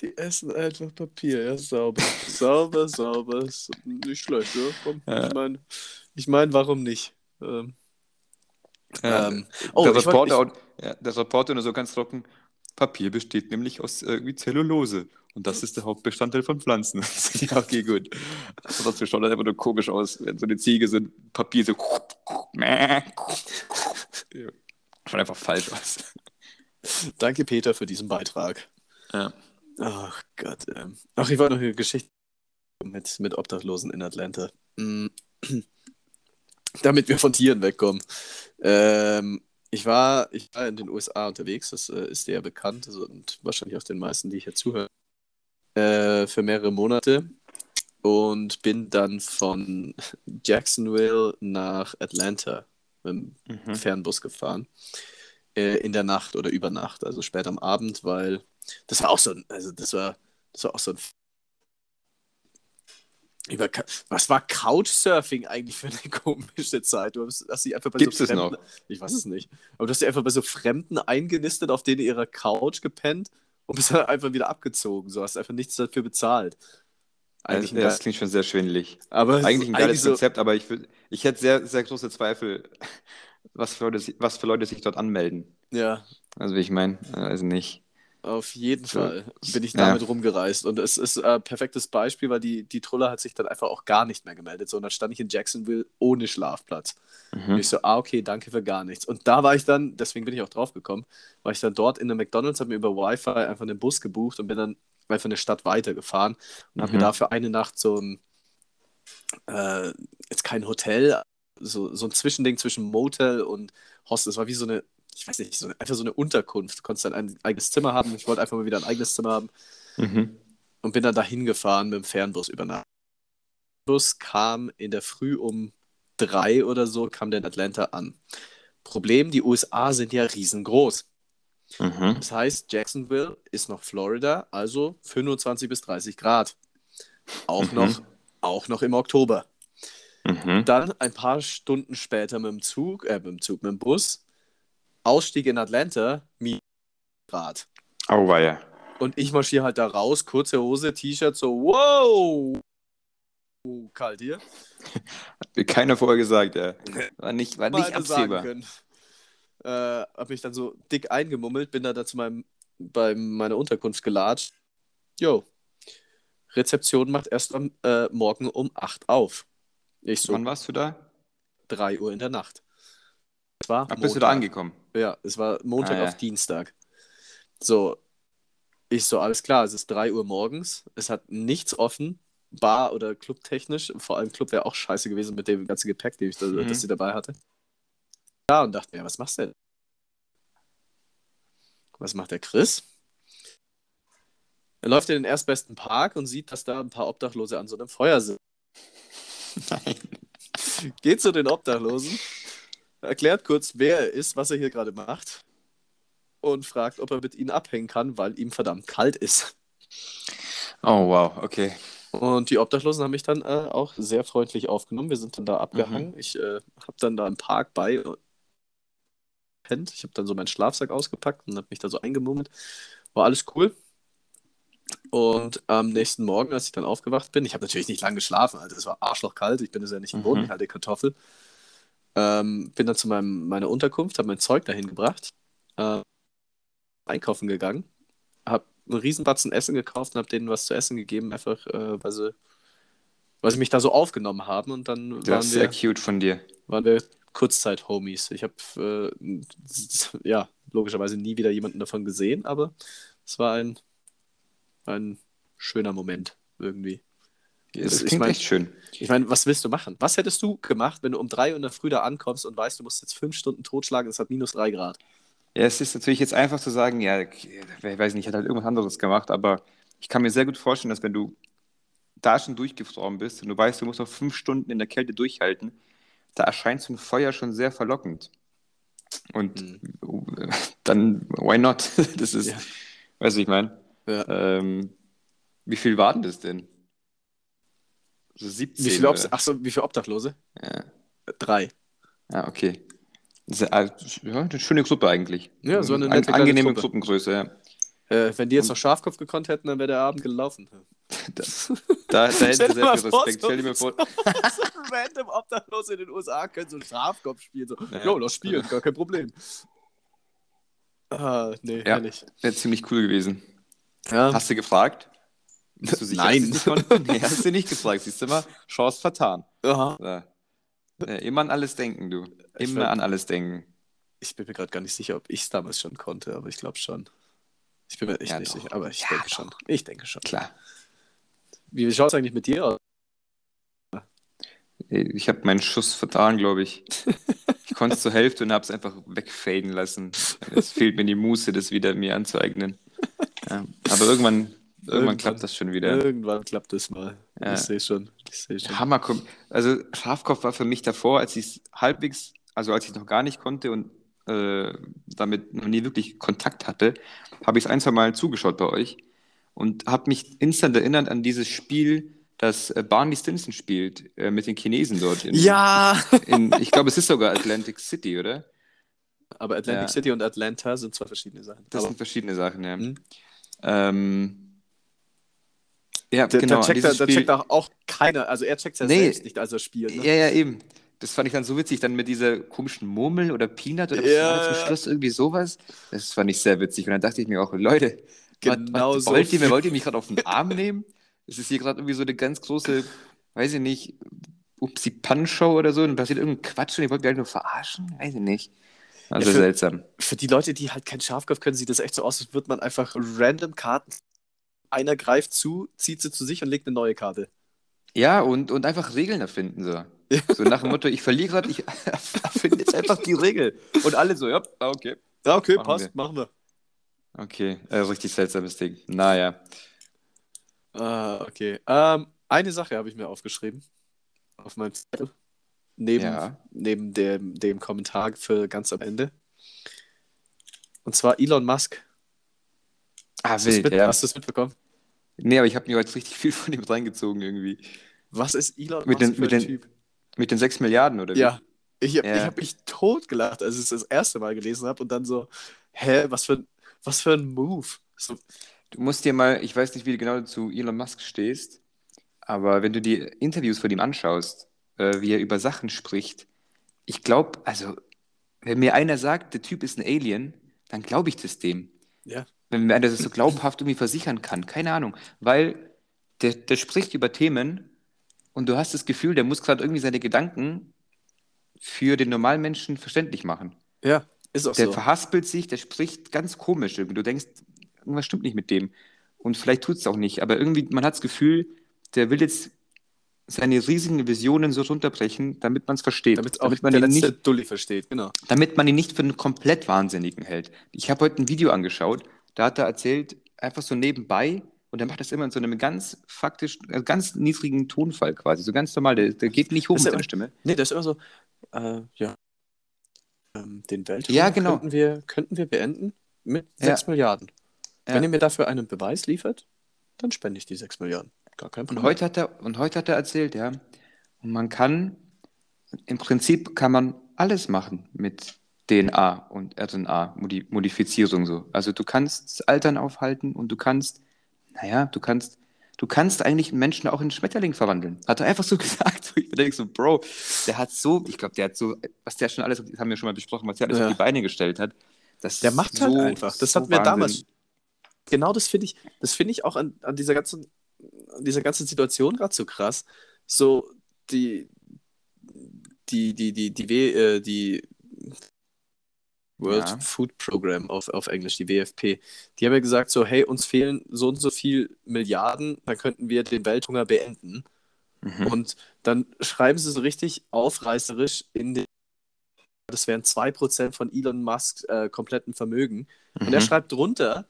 Die essen einfach Papier, ja, sauber. sauber, sauber. Ist nicht schlecht, ja. Komm, Ja. Ich meine, ich mein, warum nicht? Ähm, Ja, ähm, oh, der, ich wollt- Reporter, auch- ja, der Reporter nur so ganz trocken. Papier besteht nämlich aus äh, irgendwie Zellulose. Und das ist der Hauptbestandteil von Pflanzen. ja, okay, gut. Aber das schaut halt einfach nur komisch aus, wenn so eine Ziege so ein Papier so. Schaut einfach falsch aus. Danke, Peter, für diesen Beitrag. Ja. Ach Gott. Ähm. Ach, ich wollte noch eine Geschichte mit, mit Obdachlosen in Atlanta. Mm. Damit wir von Tieren wegkommen. Ähm, ich, war, ich war in den USA unterwegs, das äh, ist dir ja bekannt also, und wahrscheinlich auch den meisten, die hier zuhören, äh, für mehrere Monate und bin dann von Jacksonville nach Atlanta mit dem Mhm. Fernbus gefahren. Äh, in der Nacht oder über Nacht, also spät am Abend, weil das war auch so ein, also das war, das war auch so ein über, was war Couchsurfing eigentlich für eine komische Zeit? Du hast, hast dich einfach bei Gibt's so es Fremden, noch? Ich weiß es nicht. Aber du hast dich einfach bei so Fremden eingenistet, auf denen ihrer Couch gepennt und bist dann einfach wieder abgezogen. So hast einfach nichts dafür bezahlt. Eigentlich ein ja, das klingt schon sehr schwindelig. aber Eigentlich ein geiles so, Konzept, aber ich, würd, ich hätte sehr, sehr große Zweifel, was für, Leute, was für Leute sich dort anmelden. Ja, Also, wie ich meine, also nicht. Auf jeden. Fall bin ich Ja. damit rumgereist. Und es ist ein perfektes Beispiel, weil die, die Truller hat sich dann einfach auch gar nicht mehr gemeldet. So, und dann stand ich in Jacksonville ohne Schlafplatz. Und Mhm. ich so, ah, okay, danke für gar nichts. Und da war ich dann, deswegen bin ich auch drauf gekommen, war ich dann dort in der McDonalds, habe mir über Wi-Fi einfach einen Bus gebucht und bin dann einfach eine Stadt weitergefahren und habe Mhm. mir dafür eine Nacht so ein, äh, jetzt kein Hotel, so, so ein Zwischending zwischen Motel und Hostel. Es war wie so eine, ich weiß nicht, so einfach so eine Unterkunft. Du konntest dann ein eigenes Zimmer haben. Ich wollte einfach mal wieder ein eigenes Zimmer haben Mhm. und bin dann dahin gefahren mit dem Fernbus über Nacht. Der Bus kam in der Früh um drei oder so, kam der in Atlanta an. Problem, die USA sind ja riesengroß. Mhm. Das heißt, Jacksonville ist noch Florida, also 25 bis 30 Grad. Auch, Mhm. noch, auch noch im Oktober. Mhm. Dann ein paar Stunden später mit dem Zug, äh, mit dem Zug, mit dem Bus, Ausstieg in Atlanta, minus Grad. Auweia. Und ich marschiere halt da raus, kurze Hose, T-Shirt, so, wow! Oh, kalt hier. Hat mir keiner vorher gesagt, ja. War nicht, war nicht absehbar. können. Äh, hab mich dann so dick eingemummelt, bin da, da zu meinem, bei meiner Unterkunft gelatscht. Jo. Rezeption macht erst am äh, Morgen um 8 auf. Ich so, Wann warst du da? 3 Uhr in der Nacht. Es war Ach, bist du da angekommen? Ja, es war Montag Ah, ja. auf Dienstag. So, ich so, alles klar, es ist 3 Uhr morgens, es hat nichts offen, Bar- oder Clubtechnisch. Vor allem Club wäre auch scheiße gewesen mit dem ganzen Gepäck, den ich da, Mhm. das sie dabei hatte. Ja, und dachte mir, was machst du denn? Was macht der Chris? Er läuft in den erstbesten Park und sieht, dass da ein paar Obdachlose an so einem Feuer sind. Nein. Geht zu den Obdachlosen, erklärt kurz, wer er ist, was er hier gerade macht und fragt, ob er mit ihnen abhängen kann, weil ihm verdammt kalt ist. Oh, wow, okay. Und die Obdachlosen haben mich dann äh, auch sehr freundlich aufgenommen. Wir sind dann da abgehangen. Ich äh, habe dann da im Park bei pennt. Ich habe dann so meinen Schlafsack ausgepackt und habe mich da so eingemummelt. War alles cool. Und am nächsten Morgen, als ich dann aufgewacht bin, ich habe natürlich nicht lange geschlafen, also es war arschlochkalt, ich bin es ja nicht gewohnt, Mhm. ich hatte Kartoffel. Ähm, bin dann zu meinem, meiner Unterkunft, habe mein Zeug dahin gebracht, äh, einkaufen gegangen, habe einen Riesenbatzen Essen gekauft und habe denen was zu essen gegeben, einfach äh, weil, sie, weil sie mich da so aufgenommen haben und dann Das waren ist sehr wir, cute von dir. waren wir Kurzzeit-Homies. Ich habe äh, ja logischerweise nie wieder jemanden davon gesehen, aber es war ein, ein schöner Moment irgendwie. Das Ich klingt mein- echt schön. Ich meine, was willst du machen? Was hättest du gemacht, wenn du um drei Uhr in der Früh da ankommst und weißt, du musst jetzt fünf Stunden totschlagen, es hat minus drei Grad? Ja, es ist natürlich jetzt einfach zu sagen, ja, ich weiß nicht, ich hätte halt irgendwas anderes gemacht, aber ich kann mir sehr gut vorstellen, dass wenn du da schon durchgefroren bist und du weißt, du musst noch fünf Stunden in der Kälte durchhalten, da erscheint so ein Feuer schon sehr verlockend. Und äh, dann, why not? Das ist, Ja. weißt du, ich meine, Ja. ähm, wie viel war denn das denn? So 17 Wie viele, Ob oder? Ach so, wie viele Obdachlose? Ja. Drei. Ah, okay. Das ist, äh, ja, eine schöne Gruppe eigentlich. Ja, so eine An- nette kleine angenehme Gruppe. Gruppengröße, ja. Äh, wenn die jetzt noch Schafkopf gekonnt hätten, dann wäre der Abend gelaufen. Da, da, da hätte sehr viel Respekt. so- Stell dir mal vor, so random Obdachlose in den USA können so Schafkopf spielen. So, Ja. jo, das spielen, gar kein Problem. Ah, nee, Ja. herrlich. wäre ziemlich cool gewesen. Ja. Hast du gefragt? Bist du sicher, Nein. Nee, hast du nicht gefragt. Siehst du mal, Chance vertan. Aha. So. Ja, immer an alles denken, du. Ich Immer werd- an alles denken. Ich bin mir gerade gar nicht sicher, ob ich es damals schon konnte, aber ich glaube schon. Ich bin mir echt Ja, nicht doch. sicher, aber ich Ja, denke doch. schon. Ich denke schon. Klar. Wie schaut es eigentlich mit dir aus? Ich habe meinen Schuss vertan, glaube ich. Ich konnte es zur Hälfte und habe es einfach wegfaden lassen. Es fehlt mir die Muße, das wieder mir anzueignen. Ja, aber irgendwann, irgendwann, Irgendwann. klappt das schon wieder. Irgendwann klappt es mal. Ja. Ich sehe schon. Ich sehe schon. Hammer. Also Schafkopf war für mich davor, als ich es halbwegs, also als ich noch gar nicht konnte und äh, damit noch nie wirklich Kontakt hatte, habe ich es ein, zwei Mal zugeschaut bei euch und habe mich instant erinnert an dieses Spiel, das äh, Barney Stinson spielt, äh, mit den Chinesen dort. In, Ja! In, ich glaube, es ist sogar Atlantic City, oder? Aber Atlantic Ja. City und Atlanta sind zwei verschiedene Sachen. Das Aber sind verschiedene Sachen, ja. Mhm. Ähm, ja, der, genau. checkt, da, dieses der Spiel- checkt auch, auch keiner, also er checkt ja Nee. selbst nicht, als er spielt. Ne? Ja, ja, eben. Das fand ich dann so witzig, dann mit dieser komischen Murmel oder Peanut oder Ja, zum. Schluss irgendwie sowas. Das fand ich sehr witzig. Und dann dachte ich mir auch, Leute, Genau was, so. was, wollt, ihr, wollt ihr mich gerade auf den Arm nehmen? Das ist hier gerade irgendwie so eine ganz große, weiß ich nicht, Upsi Pan-Show oder so. Und passiert irgendein Quatsch und ihr wollt mich halt nur verarschen? Weiß ich nicht. Also Ja, für- seltsam. Für die Leute, die halt kein Schafkopf können, sieht das echt so aus, als würde man einfach random Karten. Einer greift zu, zieht sie zu sich und legt eine neue Karte. Ja, und, und einfach Regeln erfinden so. So nach dem Motto, ich verliere gerade, ich erfinde jetzt einfach die Regel. Und alle so, ja, ah, okay. Ja, okay, Machen passt, wir. machen wir. Okay, äh, richtig seltsames Ding. Naja. Ah, okay. Ähm, eine Sache habe ich mir aufgeschrieben. Auf meinem Zettel. Neben, Ja. neben dem, dem Kommentar für ganz am Ende. Und zwar Elon Musk. Ah, Hast du es wild, mit, ja. hast du es mitbekommen? Nee, aber ich habe mir heute richtig viel von ihm reingezogen irgendwie. Was ist Elon Mit Musk den- für mit den- Typ? Mit den 6 Milliarden, oder wie? Ja. Ich habe Ja. ich hab mich totgelacht, als ich es das erste Mal gelesen habe und dann so, hä, was für ein, was für ein Move. So, Du musst dir mal, ich weiß nicht, wie du genau zu Elon Musk stehst, aber wenn du die Interviews von ihm anschaust, äh, wie er über Sachen spricht, ich glaube, also, wenn mir einer sagt, der Typ ist ein Alien, dann glaube ich das dem. ja. Wenn mir einer das so glaubhaft irgendwie versichern kann, keine Ahnung, weil der, der spricht über Themen und du hast das Gefühl, der muss gerade irgendwie seine Gedanken für den normalen Menschen verständlich machen. Ja, ist auch Der so. verhaspelt sich, der spricht ganz komisch irgendwie. Du denkst, irgendwas stimmt nicht mit dem. Und vielleicht tut es auch nicht, aber irgendwie, man hat das Gefühl, der will jetzt seine riesigen Visionen so runterbrechen, damit man es versteht. Damit auch man der ihn nicht, Dulli versteht, genau. damit man ihn nicht für einen komplett Wahnsinnigen hält. Ich habe heute ein Video angeschaut, da hat er erzählt, einfach so nebenbei, und er macht das immer in so einem ganz faktisch, äh, ganz niedrigen Tonfall quasi, so ganz normal, der, der geht nicht hoch Das mit seiner Stimme. Nee, das ist immer so, äh, ja. Ähm, den Weltraum Ja, genau. könnten, wir, könnten wir beenden mit Ja. 6 Milliarden. Ja. Wenn ihr mir dafür einen Beweis liefert, dann spende ich die 6 Milliarden. Gar kein Und Problem. heute hat er, und heute hat er erzählt, ja, und man kann, im Prinzip kann man alles machen mit DNA und RNA-Modifizierung so. Also du kannst Altern aufhalten und du kannst, naja, du kannst, du kannst eigentlich einen Menschen auch in einen Schmetterling verwandeln. Hat er einfach so gesagt. Ich denke so, Bro, der hat so, ich glaube, der hat so, was der schon alles, das haben wir schon mal besprochen, was der alles Ja. auf die Beine gestellt hat. Das Der macht halt so- einfach. Das so wir Wahnsinn. damals. Genau das finde ich, das finde ich auch an, an dieser ganzen, an dieser ganzen Situation gerade so krass. So die, die, die, die, die, äh, die World Ja. Food Program auf, auf Englisch, die WFP, die haben ja gesagt, so, hey, uns fehlen so und so viel Milliarden, dann könnten wir den Welthunger beenden. Mhm. Und dann schreiben sie so richtig aufreißerisch in den, das wären 2% von Elon Musks äh, kompletten Vermögen. Und er Mhm. schreibt drunter,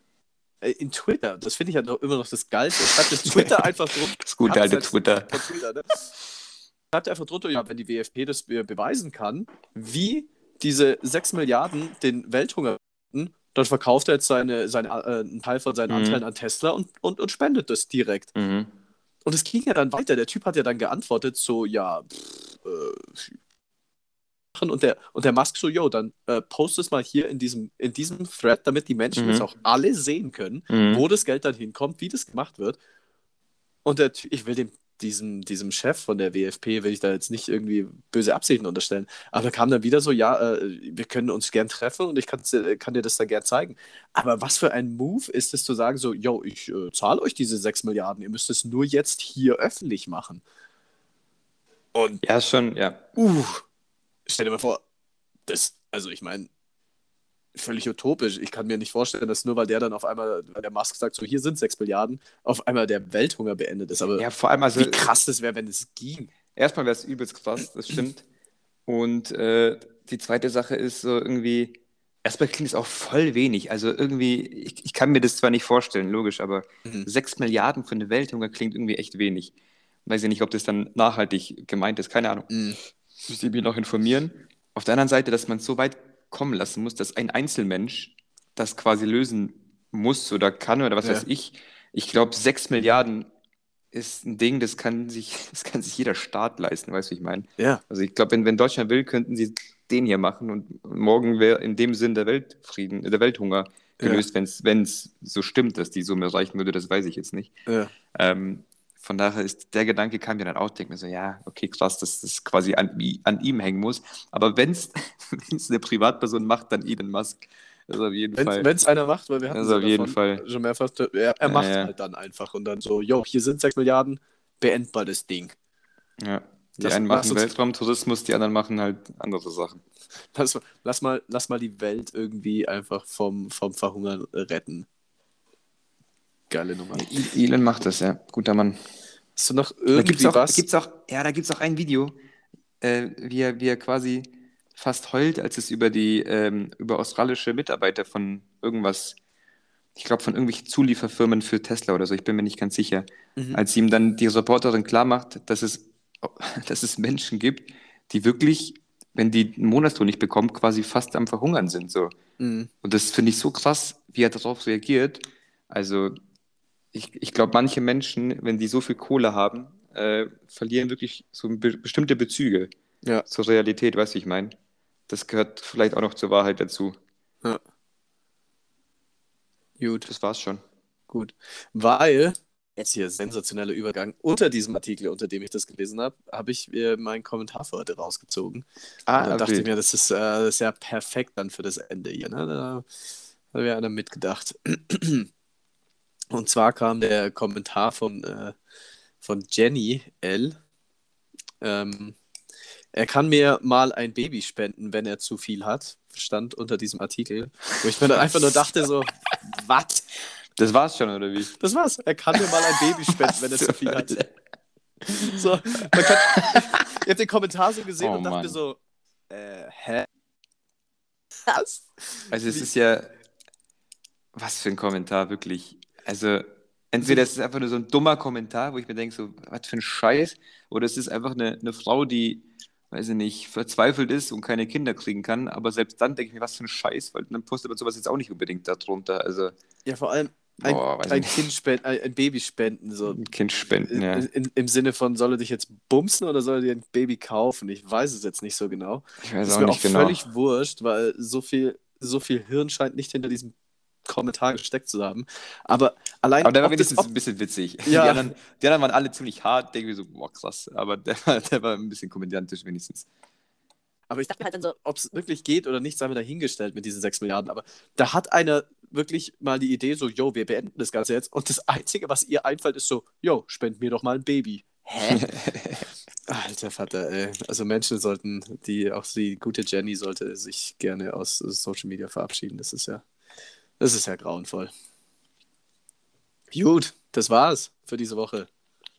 äh, in Twitter, das finde ich ja noch, immer noch das Geilste, er schreibt in Twitter einfach drunter, Das gute alte Twitter. Twitter, ne? schreibt einfach drunter, ja, wenn die WFP das be- beweisen kann, wie diese 6 Milliarden den Welthunger retten, dann verkauft er jetzt seine, seine, äh, einen Teil von seinen Mhm. Anteilen an Tesla und, und, und spendet das direkt. Mhm. Und es ging ja dann weiter. Der Typ hat ja dann geantwortet, so, ja, pff, äh, und der, und der Musk so, yo, dann äh, post es mal hier in diesem, in diesem Thread, damit die Menschen Mhm. es auch alle sehen können, Mhm. wo das Geld dann hinkommt, wie das gemacht wird. Und der, ich will dem, diesem, diesem Chef von der WFP, will ich da jetzt nicht irgendwie böse Absichten unterstellen, aber da kam dann wieder so, ja, äh, wir können uns gern treffen und ich kann dir das dann gern zeigen. Aber was für ein Move ist es zu sagen, so, yo, ich äh, zahle euch diese 6 Milliarden, ihr müsst es nur jetzt hier öffentlich machen. Und, Ja, schon, ja. uh, stell dir mal vor, das, also ich meine, völlig utopisch. Ich kann mir nicht vorstellen, dass nur weil der dann auf einmal, weil der Musk sagt, so hier sind 6 Milliarden, auf einmal der Welthunger beendet ist. Aber Ja, vor allem, also wie krass das wäre, wenn es ging. erstmal wäre es übelst krass, das stimmt. Und äh, die zweite Sache ist so irgendwie, erstmal klingt es auch voll wenig. Also irgendwie, ich, ich kann mir das zwar nicht vorstellen, logisch, aber Mhm. 6 Milliarden für eine Welthunger klingt irgendwie echt wenig. Weiß ich nicht, ob das dann nachhaltig gemeint ist, keine Ahnung. Mhm. Müsste ich mich noch informieren. Auf der anderen Seite, dass man so weit kommen lassen muss, dass ein Einzelmensch das quasi lösen muss oder kann oder was Ja. weiß ich. Ich glaube, 6 Milliarden ist ein Ding, das kann sich, das kann sich jeder Staat leisten, weißt du, ich meine? Ja, Also ich glaube, wenn, wenn Deutschland will, könnten sie den hier machen und morgen wäre in dem Sinn der Weltfrieden, der Welthunger gelöst, wenn es so stimmt, dass die Summe reichen würde, das weiß ich jetzt nicht. ja. Ähm, von daher ist der Gedanke kam mir dann auch, denke mir so, ja, okay, krass, dass das quasi an, an ihm hängen muss. Aber wenn es eine Privatperson macht, dann Elon Musk. Also auf jeden Fall. Wenn es einer macht, weil wir hatten Also es auf ja jeden Fall. schon mehrfach, er, er macht ja. halt dann einfach und dann so, yo, hier sind 6 Milliarden, beend mal das Ding. Ja. Die Lass- einen machen Weltraumtourismus, die anderen machen halt andere Sachen. Lass, lass, mal, lass mal die Welt irgendwie einfach vom, vom Verhungern retten. Geile Nummer. Elon macht das, ja. Guter Mann. Hast du noch Da gibt irgendwie es auch, was? gibt's auch, ja, da gibt's auch ein Video, äh, wie, er, wie er quasi fast heult, als es über die, ähm, über australische Mitarbeiter von irgendwas, ich glaube von irgendwelchen Zulieferfirmen für Tesla oder so, ich bin mir nicht ganz sicher, Mhm. als ihm dann die Reporterin klar macht, dass es, dass es Menschen gibt, die wirklich, wenn die einen Monatslohn nicht bekommen, quasi fast am Verhungern sind, so. Mhm. Und das finde ich so krass, wie er darauf reagiert. Also, ich, ich glaube, manche Menschen, wenn die so viel Kohle haben, äh, verlieren wirklich so be bestimmte Bezüge Ja. zur Realität, weißt du, ich meine? Das gehört vielleicht auch noch zur Wahrheit dazu. ja. Gut, Das war's schon. gut. Weil, jetzt hier sensationeller Übergang, unter diesem Artikel, unter dem ich das gelesen habe, habe ich äh, meinen Kommentar für heute rausgezogen. Ah, Und dann dachte ich mir, das ist, äh, das ist ja perfekt dann für das Ende hier. Ne? Da hat mir einer mitgedacht. Und zwar kam der Kommentar von, äh, von Jenny L. Ähm, er kann mir mal ein Baby spenden, wenn er zu viel hat. Stand unter diesem Artikel. Wo ich mir dann einfach nur dachte, so, was? Das war's schon, oder wie? Das war's. Er kann mir mal ein Baby spenden, wenn er zu viel hat. So, man kann, ich habe den Kommentar so gesehen Oh, und dachte mir Mann. so, äh, hä? Was? Also, es ist ja. Was für ein Kommentar, wirklich. Also, entweder es ist einfach nur so ein dummer Kommentar, wo ich mir denke, so, was für ein Scheiß, oder es ist einfach eine, eine Frau, die, weiß ich nicht, verzweifelt ist und keine Kinder kriegen kann, aber selbst dann denke ich mir, was für ein Scheiß, weil dann postet man sowas jetzt auch nicht unbedingt darunter. Also, Ja, vor allem, ein, Boah, ein, kind spenden, ein, ein Baby spenden. So. Ein Kind spenden, ja. In, Im Sinne von, soll er dich jetzt bumsen oder soll er dir ein Baby kaufen? Ich weiß es jetzt nicht so genau. Ich weiß Das ist auch mir nicht auch genau. völlig wurscht, weil so viel, so viel Hirn scheint nicht hinter diesem Kommentar gesteckt zu haben. Aber allein. Aber der war das- wenigstens ob- ein bisschen witzig. Ja. Die, anderen, die anderen waren alle ziemlich hart, denke ich mir so, boah, krass. Aber der, war- der war ein bisschen komödiantisch wenigstens. Aber ich dachte mir halt dann so, ob es wirklich geht oder nicht, sei mir dahingestellt mit diesen 6 Milliarden. Aber da hat einer wirklich mal die Idee so, yo, wir beenden das Ganze jetzt. Und das Einzige, was ihr einfällt, ist so, yo, spend mir doch mal ein Baby. Hä? Alter Vater, ey. Also Menschen sollten, die, auch die gute Jenny sollte sich gerne aus Social Media verabschieden. Das ist ja, das ist ja grauenvoll. Gut, das war's für diese Woche.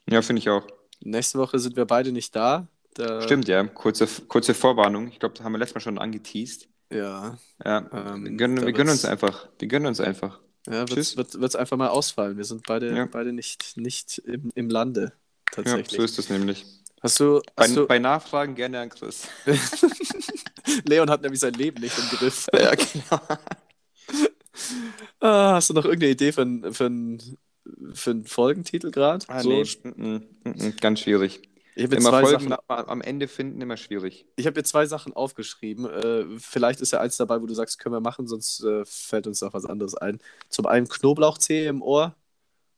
Ja, finde ich auch. Nächste Woche sind wir beide nicht da. Da, Stimmt, ja. Kurze, kurze Vorwarnung. Ich glaube, das haben wir letztes Mal schon angeteased. Ja, Ja, Ähm, wir gönnen, wir gönnen uns einfach. Wir gönnen uns einfach. Ja, wird es einfach mal ausfallen. Wir sind beide, Ja. beide nicht, nicht im, im Lande, Ja, tatsächlich. so ist es nämlich. Hast du, Bei, hast du bei Nachfragen gerne an Chris. Leon hat nämlich sein Leben nicht im Griff. ja, genau. Ah, hast du noch irgendeine Idee für einen für für einen Folgentitel gerade? Ah, so, nee. mm, mm, mm, Ganz schwierig. Ich habe Immer zwei Folgen Sachen- am Ende finden, immer schwierig. ich hab jetzt zwei Sachen aufgeschrieben. Äh, vielleicht ist ja eins dabei, wo du sagst, können wir machen, sonst äh, fällt uns noch was anderes ein. Zum einen Knoblauchzehe im Ohr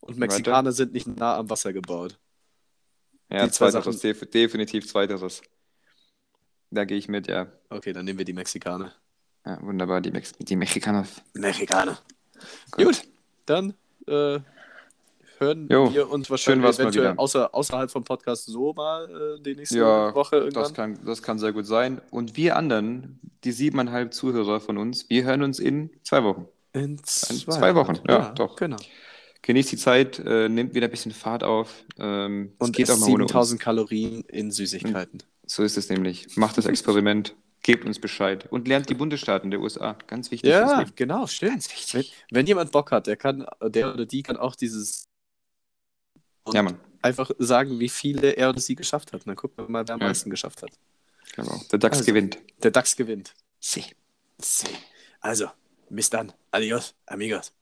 und Mexikaner sind nicht nah am Wasser gebaut. Ja, Die zwei zweiteres, def definitiv zweiteres. Da gehe ich mit, ja. Okay, dann nehmen wir die Mexikaner. ja wunderbar, die, Mex die Mexikaner. Mexikaner. Gut. Gut, dann äh, hören Jo, wir uns wahrscheinlich eventuell außer, außerhalb vom Podcast so mal äh, die nächste Ja, Woche irgendwann. Das kann, das kann sehr gut sein. Und wir anderen, die siebeneinhalb Zuhörer von uns, wir hören uns in zwei Wochen. In zwei, zwei Wochen, ja, doch. Genau. Genießt die Zeit, äh, nehmt wieder ein bisschen Fahrt auf. Ähm, es Und geht auch mal ohne uns. 7000 Kalorien in Süßigkeiten. So ist es nämlich. Macht das Experiment, gebt uns Bescheid und lernt die Bundesstaaten der USA. Ganz wichtig. Ja, genau, stimmt. Wenn, wenn jemand Bock hat, der kann, der oder die kann auch dieses Ja, Mann. einfach sagen, wie viele er oder sie geschafft hat. Und dann gucken wir mal, wer am Ja. meisten geschafft hat. Genau. Der DAX Also. gewinnt. Der DAX gewinnt. See. Also, bis dann. Adios, amigos.